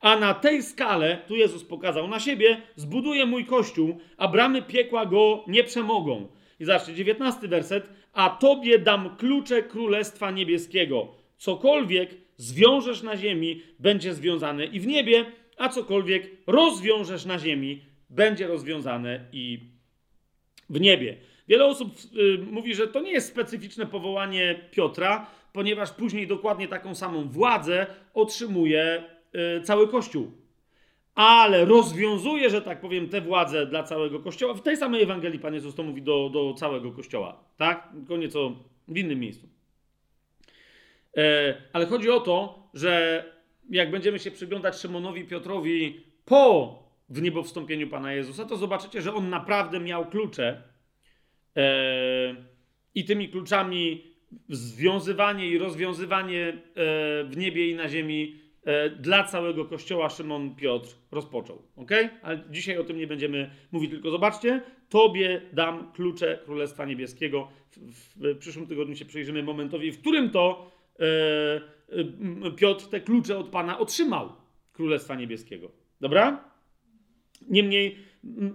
A na tej skale, tu Jezus pokazał na siebie, zbuduję mój kościół, a bramy piekła go nie przemogą. I zobaczcie, 19 werset. A tobie dam klucze królestwa niebieskiego. Cokolwiek zwiążesz na ziemi, będzie związane i w niebie, a cokolwiek rozwiążesz na ziemi, będzie rozwiązane i w niebie. Wiele osób y, mówi, że to nie jest specyficzne powołanie Piotra, ponieważ później dokładnie taką samą władzę otrzymuje cały Kościół. Ale rozwiązuje, że tak powiem, tę władzę dla całego Kościoła. W tej samej Ewangelii Pan Jezus to mówi do, do całego Kościoła, tak? Tylko nieco w innym miejscu. E, ale chodzi o to, że jak będziemy się przyglądać Szymonowi Piotrowi po w niebowstąpieniu Pana Jezusa, to zobaczycie, że on naprawdę miał klucze e, i tymi kluczami związywanie i rozwiązywanie e, w niebie i na ziemi e, dla całego kościoła Szymon Piotr rozpoczął. Ok? Ale dzisiaj o tym nie będziemy mówić, tylko zobaczcie, Tobie dam klucze Królestwa Niebieskiego. W, w, w przyszłym tygodniu się przyjrzymy momentowi, w którym to e, e, Piotr te klucze od Pana otrzymał Królestwa Niebieskiego. Dobra? Niemniej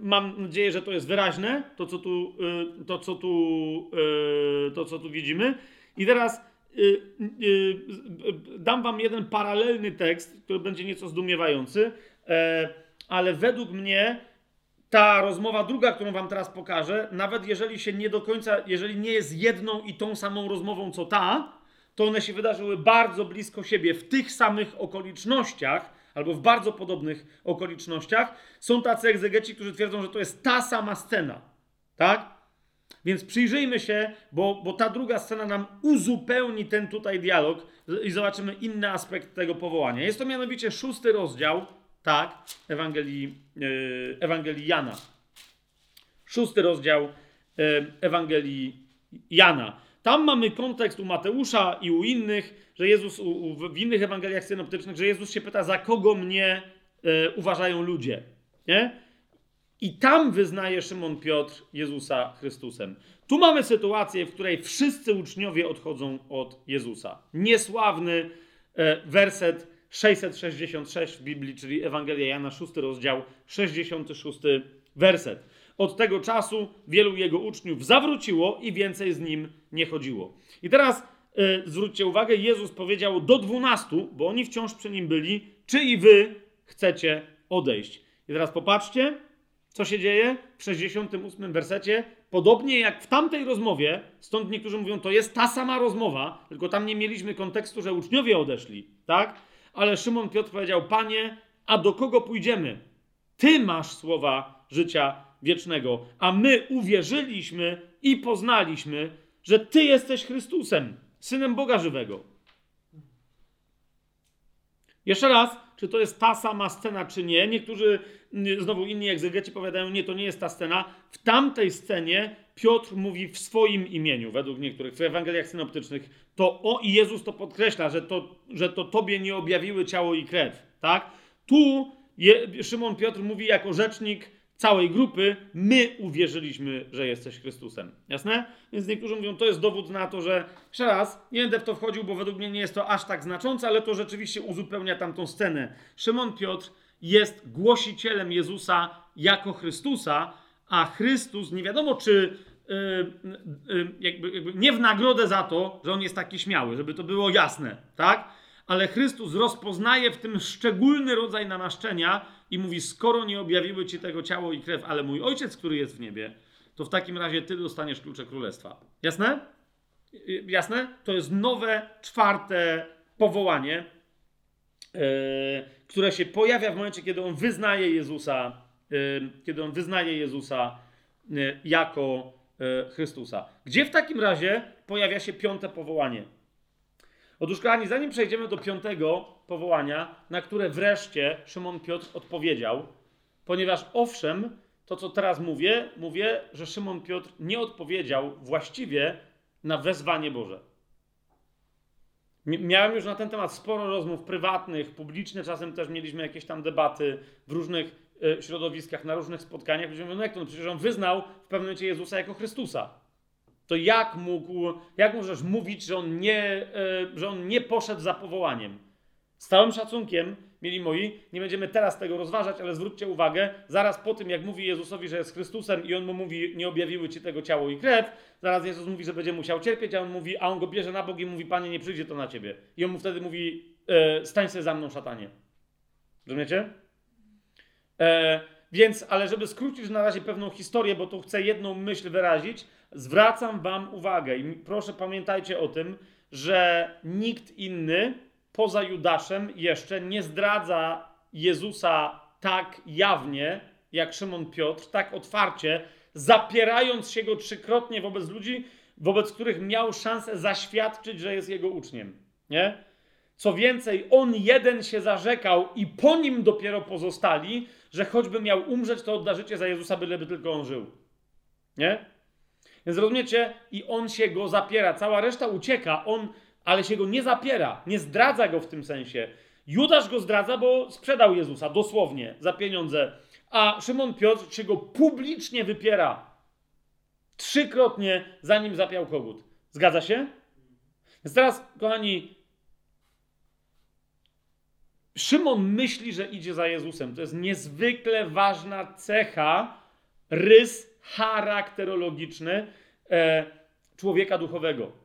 mam nadzieję, że to jest wyraźne, to co tu, y, to, co tu, y, to, co tu widzimy. I teraz dam wam jeden paralelny tekst, który będzie nieco zdumiewający, e, ale według mnie ta rozmowa druga, którą wam teraz pokażę, nawet jeżeli się nie do końca, jeżeli nie jest jedną i tą samą rozmową co ta, to one się wydarzyły bardzo blisko siebie w tych samych okolicznościach, albo w bardzo podobnych okolicznościach, są tacy egzegeci, którzy twierdzą, że to jest ta sama scena. Tak? Więc przyjrzyjmy się, bo, bo ta druga scena nam uzupełni ten tutaj dialog i zobaczymy inny aspekt tego powołania. Jest to mianowicie szósty rozdział, tak, Ewangelii, yy, Ewangelii Jana. Szósty rozdział yy, Ewangelii Jana. Tam mamy kontekst u Mateusza i u innych, że Jezus, u, u, w innych Ewangeliach synoptycznych, że Jezus się pyta, za kogo mnie e, uważają ludzie. Nie? I tam wyznaje Szymon Piotr Jezusa Chrystusem. Tu mamy sytuację, w której wszyscy uczniowie odchodzą od Jezusa. Niesławny e, werset 666 w Biblii, czyli Ewangelia Jana, 6 rozdział, 66 werset. Od tego czasu wielu jego uczniów zawróciło i więcej z nim nie chodziło. I teraz yy, zwróćcie uwagę, Jezus powiedział do dwunastu, bo oni wciąż przy nim byli, czy i wy chcecie odejść. I teraz popatrzcie, co się dzieje w 68 wersecie. Podobnie jak w tamtej rozmowie, stąd niektórzy mówią, to jest ta sama rozmowa, tylko tam nie mieliśmy kontekstu, że uczniowie odeszli, tak? Ale Szymon Piotr powiedział, panie, a do kogo pójdziemy? Ty masz słowa życia wiecznego, a my uwierzyliśmy i poznaliśmy, że Ty jesteś Chrystusem, Synem Boga żywego. Jeszcze raz, czy to jest ta sama scena, czy nie? Niektórzy, znowu inni egzegeci powiadają, nie, to nie jest ta scena. W tamtej scenie Piotr mówi w swoim imieniu, według niektórych, w Ewangeliach synoptycznych. To o i Jezus to podkreśla, że to, że to Tobie nie objawiły ciało i krew, tak? Tu je, Szymon Piotr mówi jako rzecznik całej grupy, my uwierzyliśmy, że jesteś Chrystusem. Jasne? Więc niektórzy mówią, to jest dowód na to, że jeszcze raz, nie będę w to wchodził, bo według mnie nie jest to aż tak znaczące, ale to rzeczywiście uzupełnia tamtą scenę. Szymon Piotr jest głosicielem Jezusa jako Chrystusa, a Chrystus, nie wiadomo czy yy, yy, jakby, jakby nie w nagrodę za to, że on jest taki śmiały, żeby to było jasne, tak? Ale Chrystus rozpoznaje w tym szczególny rodzaj namaszczenia i mówi: Skoro nie objawiły ci tego ciało i krew, ale mój ojciec, który jest w niebie, to w takim razie ty dostaniesz klucze królestwa. Jasne? Jasne? To jest nowe, czwarte powołanie, yy, które się pojawia w momencie, kiedy on wyznaje Jezusa, yy, kiedy on wyznaje Jezusa yy, jako Chrystusa. Gdzie w takim razie pojawia się piąte powołanie? Otóż, kochani, zanim przejdziemy do piątego powołania, na które wreszcie Szymon Piotr odpowiedział, ponieważ owszem, to co teraz mówię, mówię, że Szymon Piotr nie odpowiedział właściwie na wezwanie Boże. Miałem już na ten temat sporo rozmów prywatnych, publicznych, czasem też mieliśmy jakieś tam debaty w różnych e, środowiskach, na różnych spotkaniach. Ludzie mówią, no jak to? No przecież on wyznał w pewnym momencie Jezusa jako Chrystusa to jak mógł, jak możesz mówić, że on nie, e, że on nie poszedł za powołaniem? Z całym szacunkiem, mieli moi, nie będziemy teraz tego rozważać, ale zwróćcie uwagę, zaraz po tym, jak mówi Jezusowi, że jest Chrystusem i on mu mówi, nie objawiły ci tego ciało i krew, zaraz Jezus mówi, że będzie musiał cierpieć, a on mówi, a on go bierze na bok i mówi, panie, nie przyjdzie to na ciebie. I on mu wtedy mówi, e, stań się za mną, szatanie. Rozumiecie? E, więc, ale żeby skrócić na razie pewną historię, bo tu chcę jedną myśl wyrazić, zwracam Wam uwagę i proszę pamiętajcie o tym, że nikt inny poza Judaszem jeszcze nie zdradza Jezusa tak jawnie, jak Szymon Piotr, tak otwarcie, zapierając się go trzykrotnie wobec ludzi, wobec których miał szansę zaświadczyć, że jest jego uczniem. Nie? Co więcej, on jeden się zarzekał i po nim dopiero pozostali, że choćby miał umrzeć, to odda życie za Jezusa, byleby tylko on żył. Nie? Więc rozumiecie? I on się go zapiera. Cała reszta ucieka, on, ale się go nie zapiera. Nie zdradza go w tym sensie. Judasz go zdradza, bo sprzedał Jezusa, dosłownie, za pieniądze. A Szymon Piotr się go publicznie wypiera. Trzykrotnie, zanim zapiał kogut. Zgadza się? Więc teraz, kochani, Szymon myśli, że idzie za Jezusem. To jest niezwykle ważna cecha, rys charakterologiczny e, człowieka duchowego.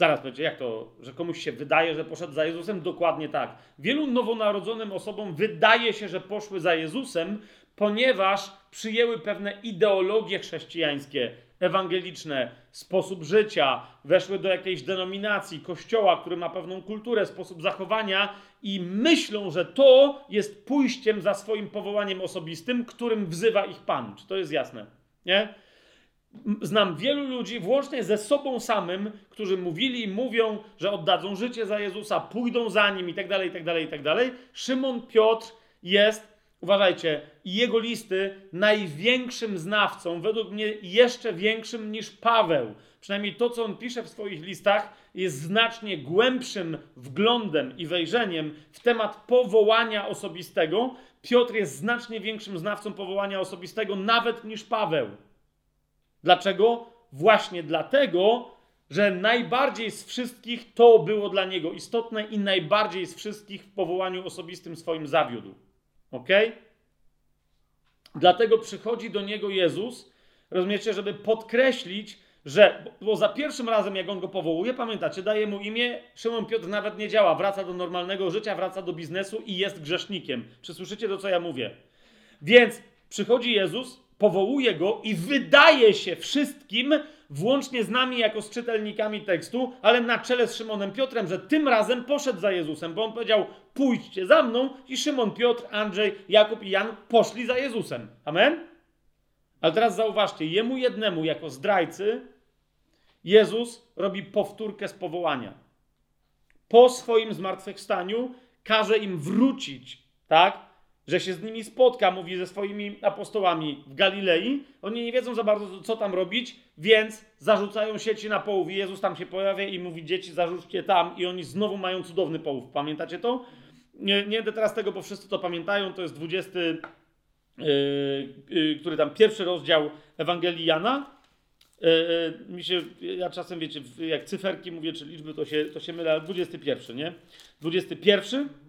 Zaraz powiecie, jak to, że komuś się wydaje, że poszedł za Jezusem? Dokładnie tak. Wielu nowonarodzonym osobom wydaje się, że poszły za Jezusem, ponieważ przyjęły pewne ideologie chrześcijańskie, ewangeliczne, sposób życia, weszły do jakiejś denominacji, kościoła, który ma pewną kulturę, sposób zachowania i myślą, że to jest pójściem za swoim powołaniem osobistym, którym wzywa ich Pan. Czy to jest jasne? Nie? Znam wielu ludzi, włącznie ze sobą samym, którzy mówili i mówią, że oddadzą życie za Jezusa, pójdą za nim i tak dalej, i tak dalej, i tak dalej. Szymon Piotr jest uważajcie, jego listy największym znawcą, według mnie jeszcze większym niż Paweł. Przynajmniej to, co on pisze w swoich listach, jest znacznie głębszym wglądem i wejrzeniem w temat powołania osobistego. Piotr jest znacznie większym znawcą powołania osobistego nawet niż Paweł. Dlaczego? Właśnie dlatego, że najbardziej z wszystkich to było dla niego istotne i najbardziej z wszystkich w powołaniu osobistym swoim zawiódł. Ok? Dlatego przychodzi do niego Jezus, rozumiecie, żeby podkreślić, że, bo za pierwszym razem, jak on go powołuje, pamiętacie, daje mu imię, Szymon Piotr nawet nie działa, wraca do normalnego życia, wraca do biznesu i jest grzesznikiem. Czy słyszycie to, co ja mówię? Więc przychodzi Jezus, powołuje go i wydaje się wszystkim, włącznie z nami jako z czytelnikami tekstu, ale na czele z Szymonem Piotrem, że tym razem poszedł za Jezusem, bo on powiedział: Pójdźcie za mną, i Szymon Piotr, Andrzej, Jakub i Jan poszli za Jezusem. Amen? Ale teraz zauważcie, jemu jednemu jako zdrajcy Jezus robi powtórkę z powołania. Po swoim zmartwychwstaniu każe im wrócić, tak? Że się z nimi spotka, mówi ze swoimi apostołami w Galilei. Oni nie wiedzą za bardzo, co tam robić, więc zarzucają sieci na połów. I Jezus tam się pojawia i mówi: Dzieci, zarzućcie tam. I oni znowu mają cudowny połów. Pamiętacie to? Nie, nie będę teraz tego, bo wszyscy to pamiętają. To jest 20, yy, yy, który tam pierwszy rozdział Ewangelii Jana. Yy, yy, mi się, ja czasem wiecie, jak cyferki mówię, czy liczby, to się, to się mylę, ale 21, nie? 21 yy,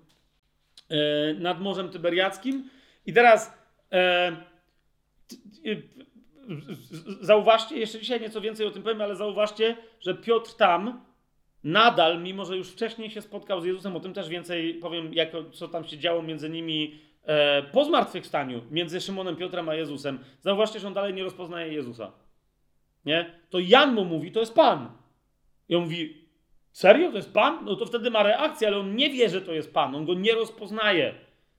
nad Morzem Tyberiackim. I teraz e, z- zauważcie, jeszcze dzisiaj nieco więcej o tym powiem, ale zauważcie, że Piotr tam nadal, mimo że już wcześniej się spotkał z Jezusem, o tym też więcej powiem, jak, co tam się działo między nimi e, po zmartwychwstaniu, między Szymonem Piotrem a Jezusem. Zauważcie, że on dalej nie rozpoznaje Jezusa. Nie? To Jan mu mówi, to jest Pan. I on mówi, serio, to jest Pan? No to wtedy ma reakcję, ale on nie wie, że to jest Pan. On go nie rozpoznaje.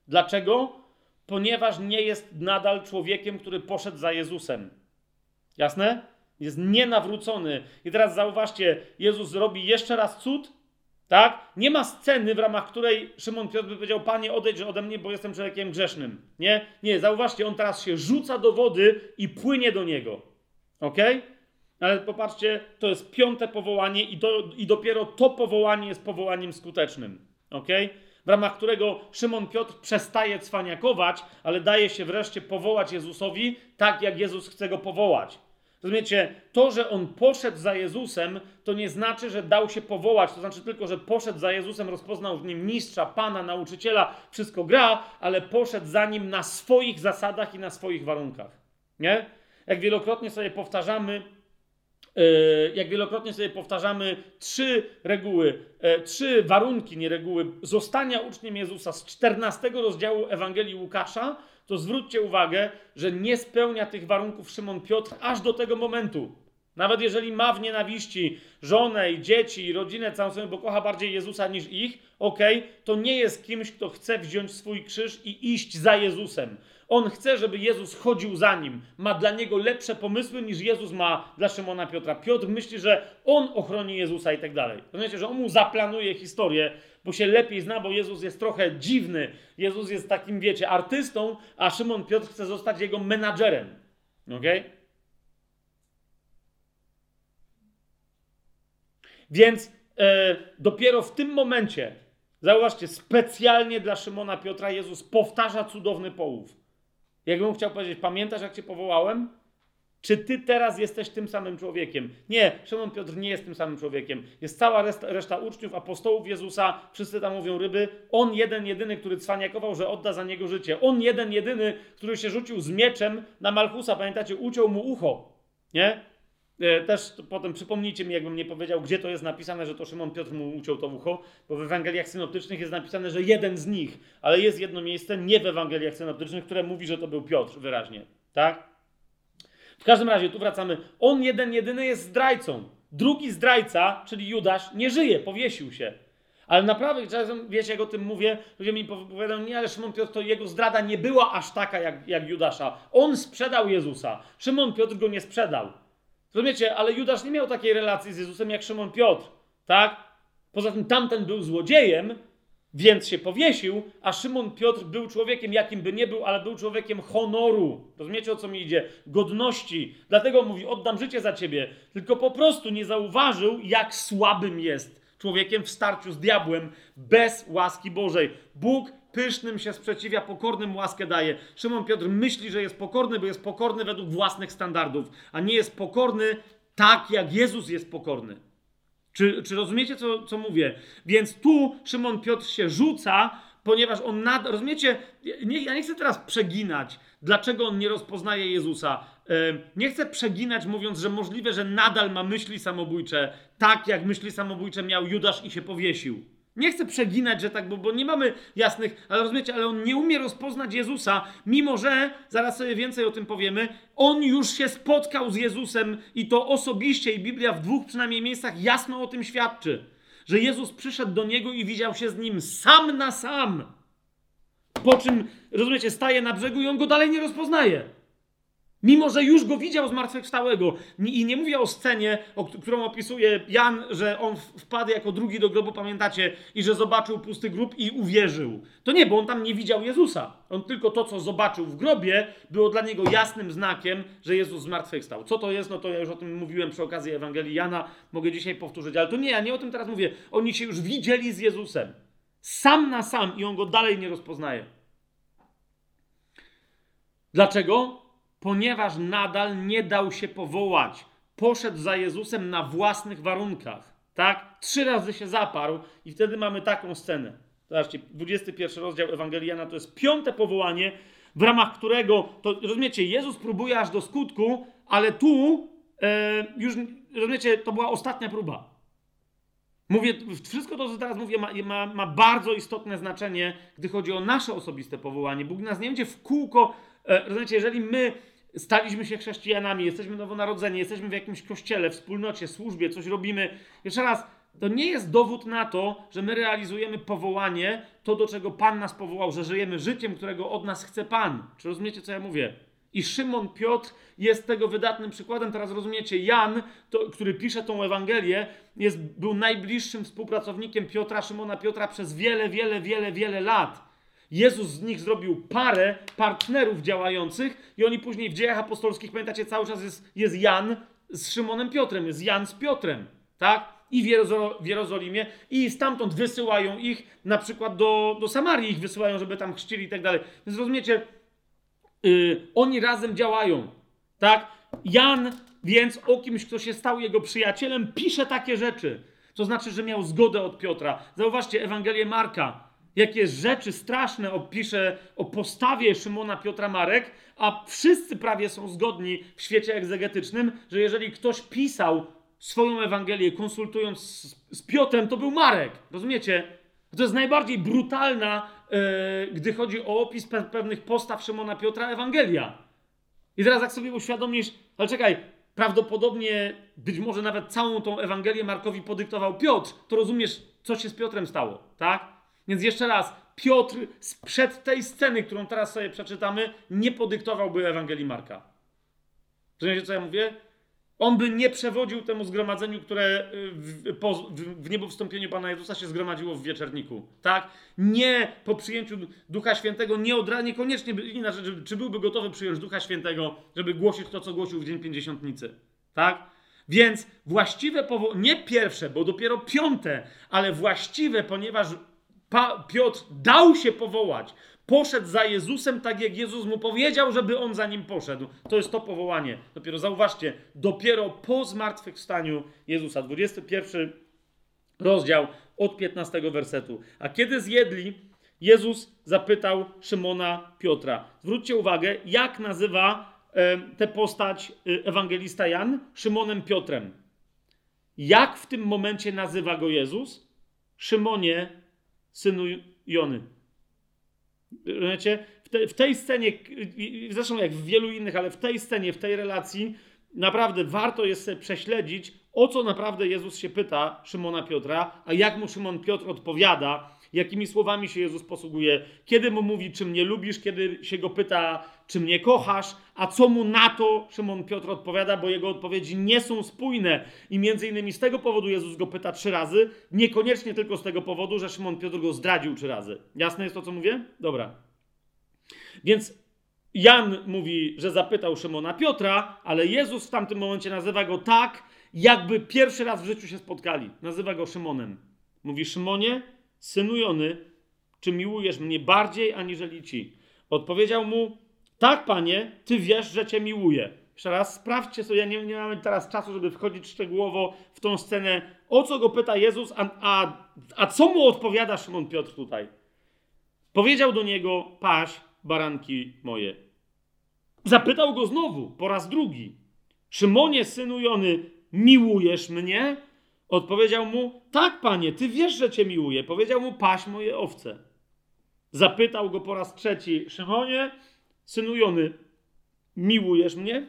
Dlaczego? Ponieważ nie jest nadal człowiekiem, który poszedł za Jezusem. Jasne? Jest nienawrócony. I teraz zauważcie, Jezus robi jeszcze raz cud, tak? Nie ma sceny, w ramach której Szymon Piotr by powiedział, Panie, odejdź ode mnie, bo jestem człowiekiem grzesznym. Nie? Nie, zauważcie, on teraz się rzuca do wody i płynie do niego. Ok? Ale popatrzcie, to jest piąte powołanie i, do, i dopiero to powołanie jest powołaniem skutecznym. Ok? W ramach którego Szymon Piotr przestaje cwaniakować, ale daje się wreszcie powołać Jezusowi tak, jak Jezus chce go powołać. Rozumiecie, to, że on poszedł za Jezusem, to nie znaczy, że dał się powołać, to znaczy tylko, że poszedł za Jezusem, rozpoznał w nim mistrza, pana, nauczyciela, wszystko gra, ale poszedł za nim na swoich zasadach i na swoich warunkach. Nie? Jak wielokrotnie sobie powtarzamy, jak wielokrotnie sobie powtarzamy trzy reguły, e, trzy warunki, nie reguły, zostania uczniem Jezusa z 14 rozdziału Ewangelii Łukasza, to zwróćcie uwagę, że nie spełnia tych warunków Szymon Piotr aż do tego momentu. Nawet jeżeli ma w nienawiści żonę i dzieci i rodzinę całą sobie, bo kocha bardziej Jezusa niż ich, okej, to nie jest kimś, kto chce wziąć swój krzyż i iść za Jezusem. On chce, żeby Jezus chodził za nim. Ma dla niego lepsze pomysły niż Jezus ma dla Szymona Piotra. Piotr myśli, że on ochroni Jezusa i tak dalej. Rozumiecie, że on mu zaplanuje historię, bo się lepiej zna, bo Jezus jest trochę dziwny. Jezus jest takim, wiecie, artystą, a Szymon Piotr chce zostać jego menadżerem. Okej? Więc e, dopiero w tym momencie, zauważcie, specjalnie dla Szymona Piotra Jezus powtarza cudowny połów. Jakbym chciał powiedzieć, pamiętasz jak cię powołałem? Czy ty teraz jesteś tym samym człowiekiem? Nie, Szymon Piotr nie jest tym samym człowiekiem. Jest cała reszta, reszta uczniów, apostołów Jezusa, wszyscy tam mówią ryby. On jeden, jedyny, który cwaniakował, że odda za niego życie. On jeden, jedyny, który się rzucił z mieczem na Malchusa, pamiętacie, uciął mu ucho. Nie? E, Też potem przypomnijcie mi, jakbym nie powiedział, gdzie to jest napisane, że to Szymon Piotr mu uciął to ucho, bo w Ewangeliach synoptycznych jest napisane, że jeden z nich, ale jest jedno miejsce, nie w Ewangeliach synoptycznych, które mówi, że to był Piotr wyraźnie. Tak? W każdym razie, tu wracamy. On jeden, jedyny jest zdrajcą. Drugi zdrajca, czyli Judasz, nie żyje, powiesił się. Ale naprawdę, czasem, wiecie, jak o tym mówię, ludzie mi powiadają, nie, ale Szymon Piotr, to jego zdrada nie była aż taka jak, jak Judasza. On sprzedał Jezusa. Szymon Piotr go nie sprzedał. Rozumiecie, ale Judasz nie miał takiej relacji z Jezusem jak Szymon Piotr, tak? Poza tym tamten był złodziejem, więc się powiesił, a Szymon Piotr był człowiekiem, jakim by nie był, ale był człowiekiem honoru. Rozumiecie, o co mi idzie? Godności. Dlatego mówi, oddam życie za ciebie. Tylko po prostu nie zauważył, jak słabym jest człowiekiem w starciu z diabłem bez łaski Bożej. Bóg pysznym się sprzeciwia, pokornym łaskę daje. Szymon Piotr myśli, że jest pokorny, bo jest pokorny według własnych standardów, a nie jest pokorny tak, jak Jezus jest pokorny. Czy, czy rozumiecie, co, co mówię? Więc tu Szymon Piotr się rzuca, ponieważ on nad... Rozumiecie? Nie, ja nie chcę teraz przeginać, dlaczego on nie rozpoznaje Jezusa. Nie chcę przeginać, mówiąc, że możliwe, że nadal ma myśli samobójcze, tak jak myśli samobójcze miał Judasz i się powiesił. Nie chcę przeginać, że tak, bo, bo nie mamy jasnych, ale rozumiecie, ale on nie umie rozpoznać Jezusa, mimo że, zaraz sobie więcej o tym powiemy, on już się spotkał z Jezusem i to osobiście, i Biblia w dwóch przynajmniej miejscach jasno o tym świadczy, że Jezus przyszedł do niego i widział się z nim sam na sam. Po czym, rozumiecie, staje na brzegu i on go dalej nie rozpoznaje. Mimo, że już go widział zmartwychwstałego. I nie mówię o scenie, o którą opisuje Jan, że on wpadł jako drugi do grobu, pamiętacie, i że zobaczył pusty grób i uwierzył. To nie, bo on tam nie widział Jezusa. On tylko to, co zobaczył w grobie, było dla niego jasnym znakiem, że Jezus zmartwychwstał. Co to jest? No to ja już o tym mówiłem przy okazji Ewangelii Jana. Mogę dzisiaj powtórzyć, ale to nie, ja nie o tym teraz mówię. Oni się już widzieli z Jezusem. Sam na sam i on go dalej nie rozpoznaje. Dlaczego? Ponieważ nadal nie dał się powołać. Poszedł za Jezusem na własnych warunkach. Tak? Trzy razy się zaparł i wtedy mamy taką scenę. Zobaczcie, 21 rozdział Ewangeliana to jest piąte powołanie, w ramach którego, to rozumiecie, Jezus próbuje aż do skutku, ale tu e, już, rozumiecie, to była ostatnia próba. Mówię, wszystko to, co teraz mówię, ma, ma, ma, bardzo istotne znaczenie, gdy chodzi o nasze osobiste powołanie. Bóg nas nie będzie w kółko, e, rozumiecie, jeżeli my staliśmy się chrześcijanami, jesteśmy nowonarodzeni, jesteśmy w jakimś kościele, wspólnocie, służbie, coś robimy. Jeszcze raz, to nie jest dowód na to, że my realizujemy powołanie, to do czego Pan nas powołał, że żyjemy życiem, którego od nas chce Pan. Czy rozumiecie, co ja mówię? I Szymon Piotr jest tego wydatnym przykładem. Teraz rozumiecie, Jan, to, który pisze tą Ewangelię, jest, był najbliższym współpracownikiem Piotra, Szymona Piotra przez wiele, wiele, wiele, wiele lat. Jezus z nich zrobił parę partnerów działających i oni później w dziejach apostolskich, pamiętacie, cały czas jest, jest Jan z Szymonem Piotrem, jest Jan z Piotrem, tak? I w, Jerozo w Jerozolimie i stamtąd wysyłają ich na przykład do, do Samarii, ich wysyłają, żeby tam chrzcili i tak dalej. Więc rozumiecie, yy, oni razem działają, tak? Jan więc o kimś, kto się stał jego przyjacielem, pisze takie rzeczy. To znaczy, że miał zgodę od Piotra. Zauważcie Ewangelię Marka jakie rzeczy straszne opisze o postawie Szymona Piotra Marek, a wszyscy prawie są zgodni w świecie egzegetycznym, że jeżeli ktoś pisał swoją Ewangelię konsultując z, z Piotrem, to był Marek. Rozumiecie? To jest najbardziej brutalna, yy, gdy chodzi o opis pe pewnych postaw Szymona Piotra, Ewangelia. I teraz jak sobie uświadomisz, ale czekaj, prawdopodobnie być może nawet całą tą Ewangelię Markowi podyktował Piotr, to rozumiesz, co się z Piotrem stało, tak? Więc jeszcze raz, Piotr sprzed tej sceny, którą teraz sobie przeczytamy, nie podyktowałby Ewangelii Marka. Rozumiecie, co ja mówię? On by nie przewodził temu zgromadzeniu, które y, w, po, w, w niebowstąpieniu Pana Jezusa się zgromadziło w wieczerniku. Tak? Nie po przyjęciu Ducha Świętego, nie od razu, niekoniecznie, by, inaczej, czy byłby gotowy przyjąć Ducha Świętego, żeby głosić to, co głosił w Dzień Pięćdziesiątnicy. Tak? Więc właściwe powołanie, nie pierwsze, bo dopiero piąte, ale właściwe, ponieważ pa Piotr dał się powołać. Poszedł za Jezusem, tak jak Jezus mu powiedział, żeby on za nim poszedł. To jest to powołanie. Dopiero zauważcie, dopiero po zmartwychwstaniu Jezusa. 21 rozdział od 15 wersetu. A kiedy zjedli, Jezus zapytał Szymona Piotra. Zwróćcie uwagę, jak nazywa e, tę postać e, ewangelista Jan? Szymonem Piotrem. Jak w tym momencie nazywa go Jezus? Szymonie, synu Jony. Rozumiecie? W, te, w tej scenie, zresztą jak w wielu innych, ale w tej scenie, w tej relacji, naprawdę warto jest sobie prześledzić, o co naprawdę Jezus się pyta Szymona Piotra, a jak mu Szymon Piotr odpowiada, jakimi słowami się Jezus posługuje, kiedy mu mówi, czy mnie lubisz, kiedy się go pyta, czy mnie kochasz, a co mu na to Szymon Piotr odpowiada, bo jego odpowiedzi nie są spójne. I między innymi z tego powodu Jezus go pyta trzy razy, niekoniecznie tylko z tego powodu, że Szymon Piotr go zdradził trzy razy. Jasne jest to, co mówię? Dobra. Więc Jan mówi, że zapytał Szymona Piotra, ale Jezus w tamtym momencie nazywa go tak, jakby pierwszy raz w życiu się spotkali. Nazywa go Szymonem. Mówi Szymonie, synu Jony, czy miłujesz mnie bardziej aniżeli ci? Odpowiedział mu, tak, panie, ty wiesz, że cię miłuję. Jeszcze raz sprawdźcie sobie, nie, nie mamy teraz czasu, żeby wchodzić szczegółowo w tą scenę, o co go pyta Jezus, a, a, a co mu odpowiada Szymon Piotr tutaj. Powiedział do niego, paś baranki moje. Zapytał go znowu, po raz drugi. Szymonie, synu Jony, miłujesz mnie? Odpowiedział mu, tak, panie, ty wiesz, że cię miłuję. Powiedział mu, paś moje owce. Zapytał go po raz trzeci, Szymonie, synu Jony, miłujesz mnie?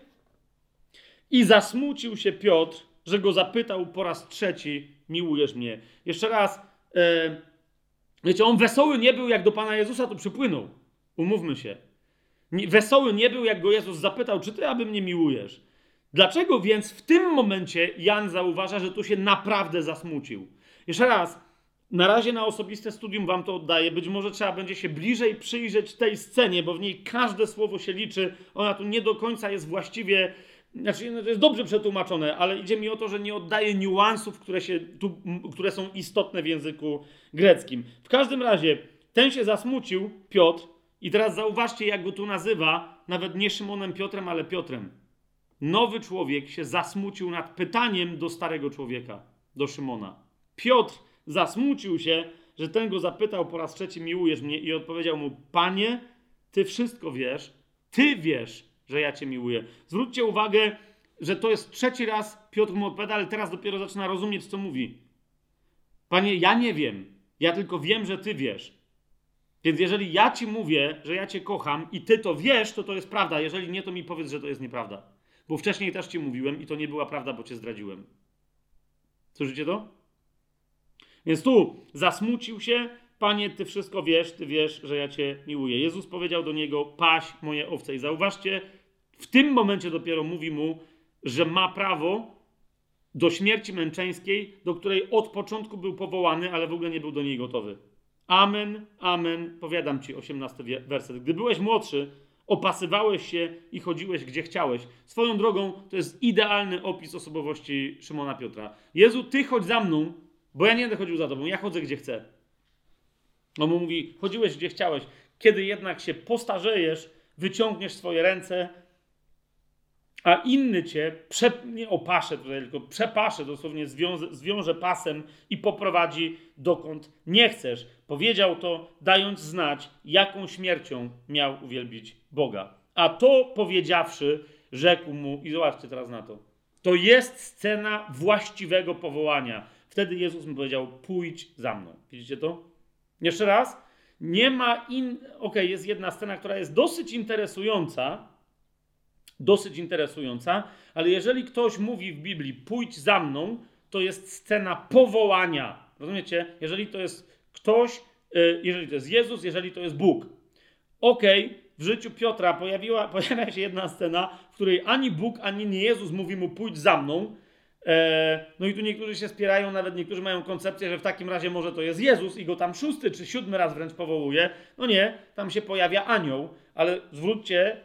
I zasmucił się Piotr, że go zapytał po raz trzeci, miłujesz mnie. Jeszcze raz, e, wiecie, on wesoły nie był, jak do Pana Jezusa tu przypłynął. Umówmy się. Wesoły nie był, jak go Jezus zapytał, czy ty aby mnie miłujesz? Dlaczego więc w tym momencie Jan zauważa, że tu się naprawdę zasmucił? Jeszcze raz, na razie na osobiste studium wam to oddaję. Być może trzeba będzie się bliżej przyjrzeć tej scenie, bo w niej każde słowo się liczy. Ona tu nie do końca jest właściwie. Znaczy, no to jest dobrze przetłumaczone, ale idzie mi o to, że nie oddaje niuansów, które, się tu, które są istotne w języku greckim. W każdym razie, ten się zasmucił, Piotr, i teraz zauważcie, jak go tu nazywa, nawet nie Szymonem Piotrem, ale Piotrem. Nowy człowiek się zasmucił nad pytaniem do starego człowieka, do Szymona. Piotr zasmucił się, że ten go zapytał po raz trzeci, miłujesz mnie? I odpowiedział mu, panie, ty wszystko wiesz, ty wiesz, że ja cię miłuję. Zwróćcie uwagę, że to jest trzeci raz Piotr mu odpowiada, ale teraz dopiero zaczyna rozumieć, co mówi. Panie, ja nie wiem, ja tylko wiem, że ty wiesz. Więc jeżeli ja ci mówię, że ja cię kocham i ty to wiesz, to to jest prawda. Jeżeli nie, to mi powiedz, że to jest nieprawda. Bo wcześniej też ci mówiłem i to nie była prawda, bo cię zdradziłem. Słyszycie to? Więc tu zasmucił się, Panie, Ty wszystko wiesz, Ty wiesz, że ja Cię miłuję. Jezus powiedział do niego, paś moje owce. I zauważcie, w tym momencie dopiero mówi mu, że ma prawo do śmierci męczeńskiej, do której od początku był powołany, ale w ogóle nie był do niej gotowy. Amen, amen, powiadam Ci, 18 werset. Gdy byłeś młodszy, opasywałeś się i chodziłeś gdzie chciałeś. Swoją drogą to jest idealny opis osobowości Szymona Piotra. Jezu, Ty chodź za mną, bo ja nie będę chodził za tobą, ja chodzę gdzie chcę. On mu mówi, chodziłeś gdzie chciałeś. Kiedy jednak się postarzejesz, wyciągniesz swoje ręce, a inny cię prze, nie opasze tutaj, tylko przepasze, dosłownie zwiąże, pasem i poprowadzi dokąd nie chcesz. Powiedział to, dając znać, jaką śmiercią miał uwielbić Boga. A to powiedziawszy, rzekł mu, i zobaczcie teraz na to, to jest scena właściwego powołania Wtedy Jezus mu powiedział: Pójdź za mną. Widzicie to? Jeszcze raz. Nie ma in. Ok, jest jedna scena, która jest dosyć interesująca. Dosyć interesująca, ale jeżeli ktoś mówi w Biblii: Pójdź za mną, to jest scena powołania. Rozumiecie? Jeżeli to jest ktoś, y, jeżeli to jest Jezus, jeżeli to jest Bóg. Ok, w życiu Piotra pojawiła, pojawia się jedna scena, w której ani Bóg, ani nie Jezus mówi mu: Pójdź za mną E, no i tu niektórzy się spierają, nawet niektórzy mają koncepcję, że w takim razie może to jest Jezus i go tam szósty czy siódmy raz wręcz powołuje. No nie, tam się pojawia anioł, ale zwróćcie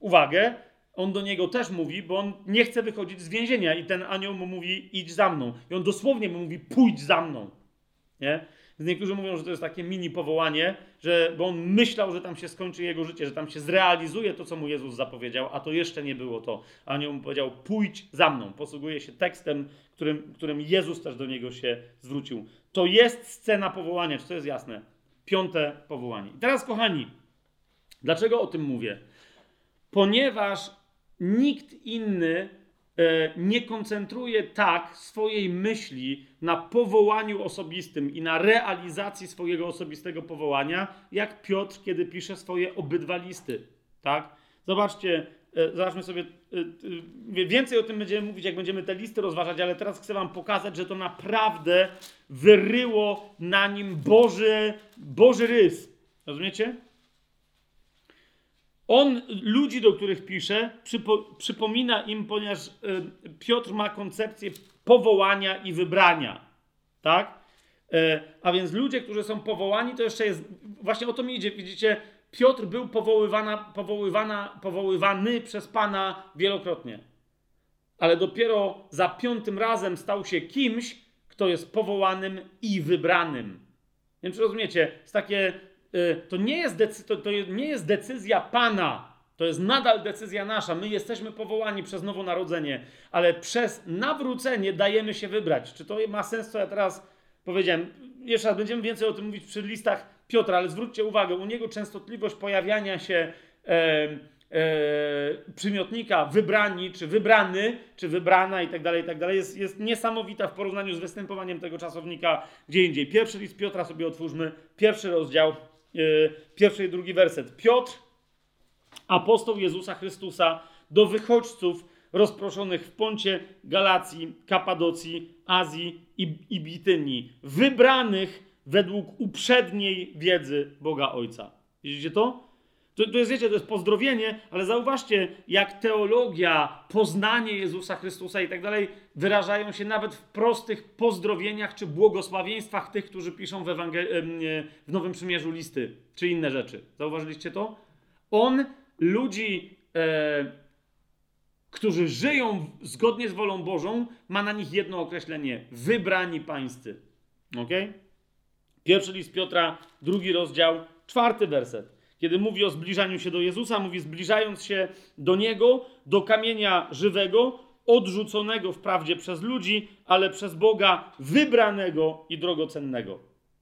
uwagę, on do niego też mówi, bo on nie chce wychodzić z więzienia i ten anioł mu mówi idź za mną. I on dosłownie mu mówi pójdź za mną. Nie? Niektórzy mówią, że to jest takie mini powołanie, że, bo on myślał, że tam się skończy jego życie, że tam się zrealizuje to, co mu Jezus zapowiedział, a to jeszcze nie było to. A on mu powiedział, pójdź za mną. Posługuje się tekstem, którym, którym Jezus też do niego się zwrócił. To jest scena powołania, czy to jest jasne? Piąte powołanie. I teraz, kochani, dlaczego o tym mówię? Ponieważ nikt inny E, nie koncentruje tak swojej myśli na powołaniu osobistym i na realizacji swojego osobistego powołania, jak Piotr, kiedy pisze swoje obydwa listy. Tak? Zobaczcie, e, zobaczmy sobie, e, więcej o tym będziemy mówić, jak będziemy te listy rozważać, ale teraz chcę Wam pokazać, że to naprawdę wyryło na nim Boży, Boży rys. Rozumiecie? On ludzi, do których pisze, przypo, przypomina im, ponieważ y, Piotr ma koncepcję powołania i wybrania. Tak? Y, a więc ludzie, którzy są powołani, to jeszcze jest. Właśnie o to mi idzie. Widzicie, Piotr był powoływana, powoływana, powoływany przez Pana wielokrotnie. Ale dopiero za piątym razem stał się kimś, kto jest powołanym i wybranym. Nie wiem, czy rozumiecie? Jest takie to nie jest, decy- to, to nie jest decyzja Pana, to jest nadal decyzja nasza. My jesteśmy powołani przez nowonarodzenie, ale przez nawrócenie dajemy się wybrać. Czy to ma sens, co ja teraz powiedziałem? Jeszcze raz, będziemy więcej o tym mówić przy listach Piotra, ale zwróćcie uwagę, u niego częstotliwość pojawiania się e, e, przymiotnika wybrani, czy wybrany, czy wybrana i tak dalej, i tak dalej, jest, jest niesamowita w porównaniu z występowaniem tego czasownika gdzie indziej. Pierwszy list Piotra sobie otwórzmy, pierwszy rozdział, pierwszy i drugi werset. Piotr, apostoł Jezusa Chrystusa, do wychodźców rozproszonych w Poncie, Galacji, Kapadocji, Azji i, i Bitynii, wybranych według uprzedniej wiedzy Boga Ojca. Widzicie to? To, to jest, wiecie, to jest pozdrowienie, ale zauważcie, jak teologia, poznanie Jezusa Chrystusa i tak dalej wyrażają się nawet w prostych pozdrowieniach czy błogosławieństwach tych, którzy piszą w, Ewangel- w Nowym Przymierzu listy, czy inne rzeczy. Zauważyliście to? On ludzi, e, którzy żyją zgodnie z wolą Bożą, ma na nich jedno określenie: wybrani pańscy. Ok? Pierwszy list Piotra, drugi rozdział, czwarty werset. Kiedy mówi o zbliżaniu się do Jezusa, mówi zbliżając się do Niego, do kamienia żywego, odrzuconego wprawdzie przez ludzi, ale przez Boga wybranego i drogocennego.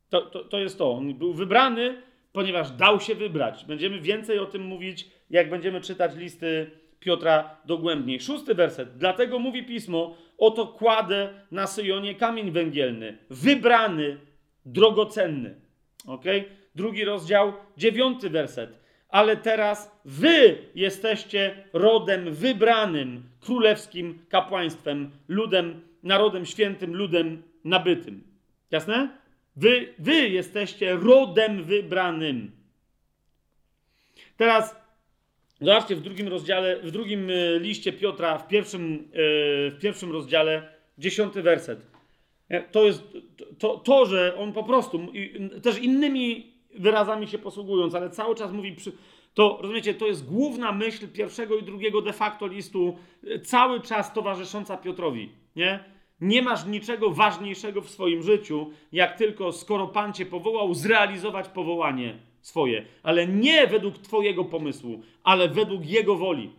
To, to, to jest to. On był wybrany, ponieważ dał się wybrać. Będziemy więcej o tym mówić, jak będziemy czytać listy Piotra dogłębniej. Szósty werset. Dlatego mówi pismo: Oto kładę na Syjonie kamień węgielny, wybrany, drogocenny. Okay? Drugi rozdział, dziewiąty werset. Ale teraz wy jesteście rodem wybranym, królewskim kapłaństwem, ludem, narodem świętym, ludem nabytym. Jasne? Wy, wy jesteście rodem wybranym. Teraz zobaczcie w drugim rozdziale, w drugim e, liście Piotra, w pierwszym, e, w pierwszym rozdziale, dziesiąty werset. E, to jest to, to, że on po prostu, też innymi wyrazami się posługując, ale cały czas mówi przy, to rozumiecie, to jest główna myśl pierwszego i drugiego de facto listu, cały czas towarzysząca Piotrowi, nie? Nie masz niczego ważniejszego w swoim życiu, jak tylko, skoro Pan cię powołał, zrealizować powołanie swoje, ale nie według Twojego pomysłu, ale według Jego woli.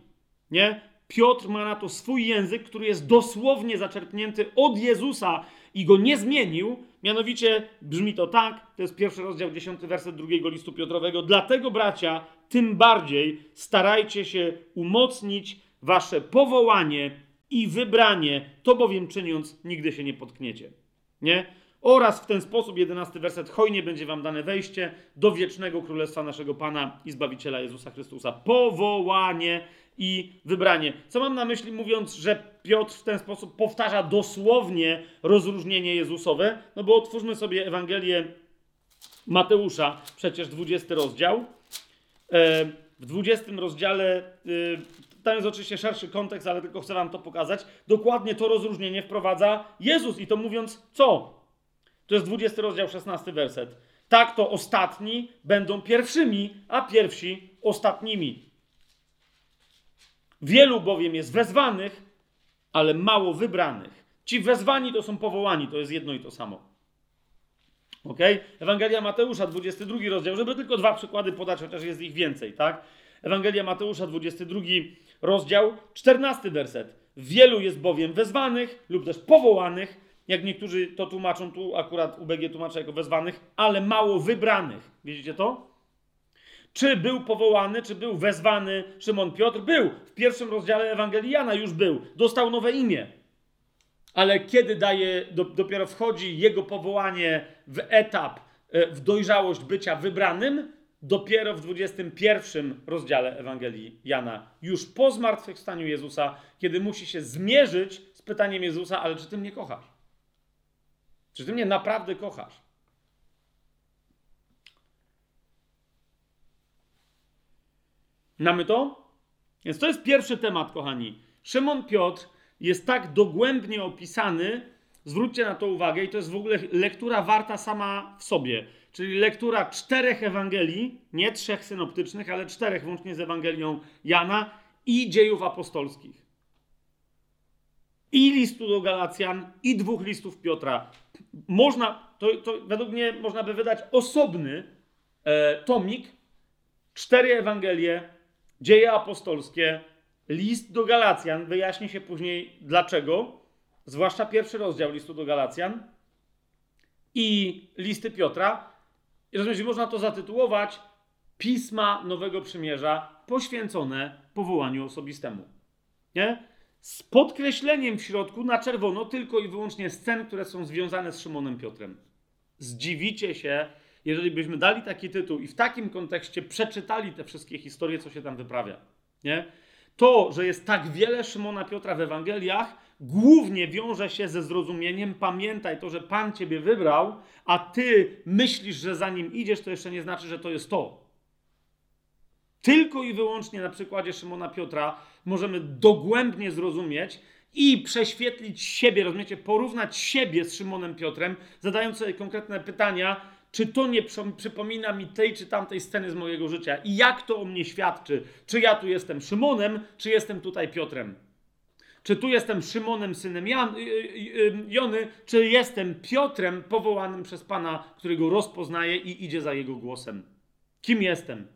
Nie? Piotr ma na to swój język, który jest dosłownie zaczerpnięty od Jezusa i go nie zmienił. Mianowicie brzmi to tak, to jest pierwszy rozdział, dziesiąty werset drugiego listu Piotrowego. Dlatego, bracia, tym bardziej starajcie się umocnić wasze powołanie i wybranie, to bowiem czyniąc, nigdy się nie potkniecie. Nie? Oraz w ten sposób, jedenasty werset, hojnie będzie wam dane wejście do wiecznego królestwa naszego Pana i Zbawiciela Jezusa Chrystusa. Powołanie i wybranie. Co mam na myśli, mówiąc, że Piotr w ten sposób powtarza dosłownie rozróżnienie Jezusowe? No bo otwórzmy sobie Ewangelię Mateusza, przecież 20 rozdział. E, w 20 rozdziale, y, tam jest oczywiście szerszy kontekst, ale tylko chcę wam to pokazać. Dokładnie to rozróżnienie wprowadza Jezus i to mówiąc co? To jest 20 rozdział, 16 werset. Tak to ostatni będą pierwszymi, a pierwsi ostatnimi. Wielu bowiem jest wezwanych, ale mało wybranych. Ci wezwani to są powołani, to jest jedno i to samo. Ok? Ewangelia Mateusza, 22 rozdział, żeby tylko dwa przykłady podać, chociaż jest ich więcej, tak? Ewangelia Mateusza, 22 rozdział, 14 werset. Wielu jest bowiem wezwanych lub też powołanych, jak niektórzy to tłumaczą, tu akurat UBG tłumaczy jako wezwanych, ale mało wybranych. Widzicie to? Czy był powołany, czy był wezwany Szymon Piotr? Był. W pierwszym rozdziale Ewangelii Jana już był. Dostał nowe imię. Ale kiedy daje, do, dopiero wchodzi jego powołanie w etap, e, w dojrzałość bycia wybranym, dopiero w 21 rozdziale Ewangelii Jana, już po zmartwychwstaniu Jezusa, kiedy musi się zmierzyć z pytaniem Jezusa, ale czy ty mnie kochasz? Czy ty mnie naprawdę kochasz? Mamy to? Więc to jest pierwszy temat, kochani. Szymon Piotr jest tak dogłębnie opisany, zwróćcie na to uwagę, i to jest w ogóle lektura warta sama w sobie. Czyli lektura czterech Ewangelii, nie trzech synoptycznych, ale czterech, łącznie z Ewangelią Jana i dziejów apostolskich. I listu do Galacjan, i dwóch listów Piotra. Można, to, to według mnie można by wydać osobny e, tomik, cztery Ewangelie, Dzieje apostolskie, list do Galacjan, wyjaśni się później dlaczego, zwłaszcza pierwszy rozdział listu do Galacjan i listy Piotra. I rozumiecie, można to zatytułować Pisma Nowego Przymierza poświęcone powołaniu osobistemu. Nie? Z podkreśleniem w środku na czerwono tylko i wyłącznie scen, które są związane z Szymonem Piotrem. Zdziwicie się, jeżeli byśmy dali taki tytuł i w takim kontekście przeczytali te wszystkie historie, co się tam wyprawia. Nie? To, że jest tak wiele Szymona Piotra w Ewangeliach, głównie wiąże się ze zrozumieniem, pamiętaj to, że Pan Ciebie wybrał, a Ty myślisz, że za Nim idziesz, to jeszcze nie znaczy, że to jest to. Tylko i wyłącznie na przykładzie Szymona Piotra możemy dogłębnie zrozumieć i prześwietlić siebie, rozumiecie, porównać siebie z Szymonem Piotrem, zadając sobie konkretne pytania, czy to nie przy- przypomina mi tej czy tamtej sceny z mojego życia i jak to o mnie świadczy, czy ja tu jestem Szymonem, czy jestem tutaj Piotrem. Czy tu jestem Szymonem, synem Jan, y, y, y, Jony, czy jestem Piotrem powołanym przez Pana, którego rozpoznaje i idzie za jego głosem? Kim jestem?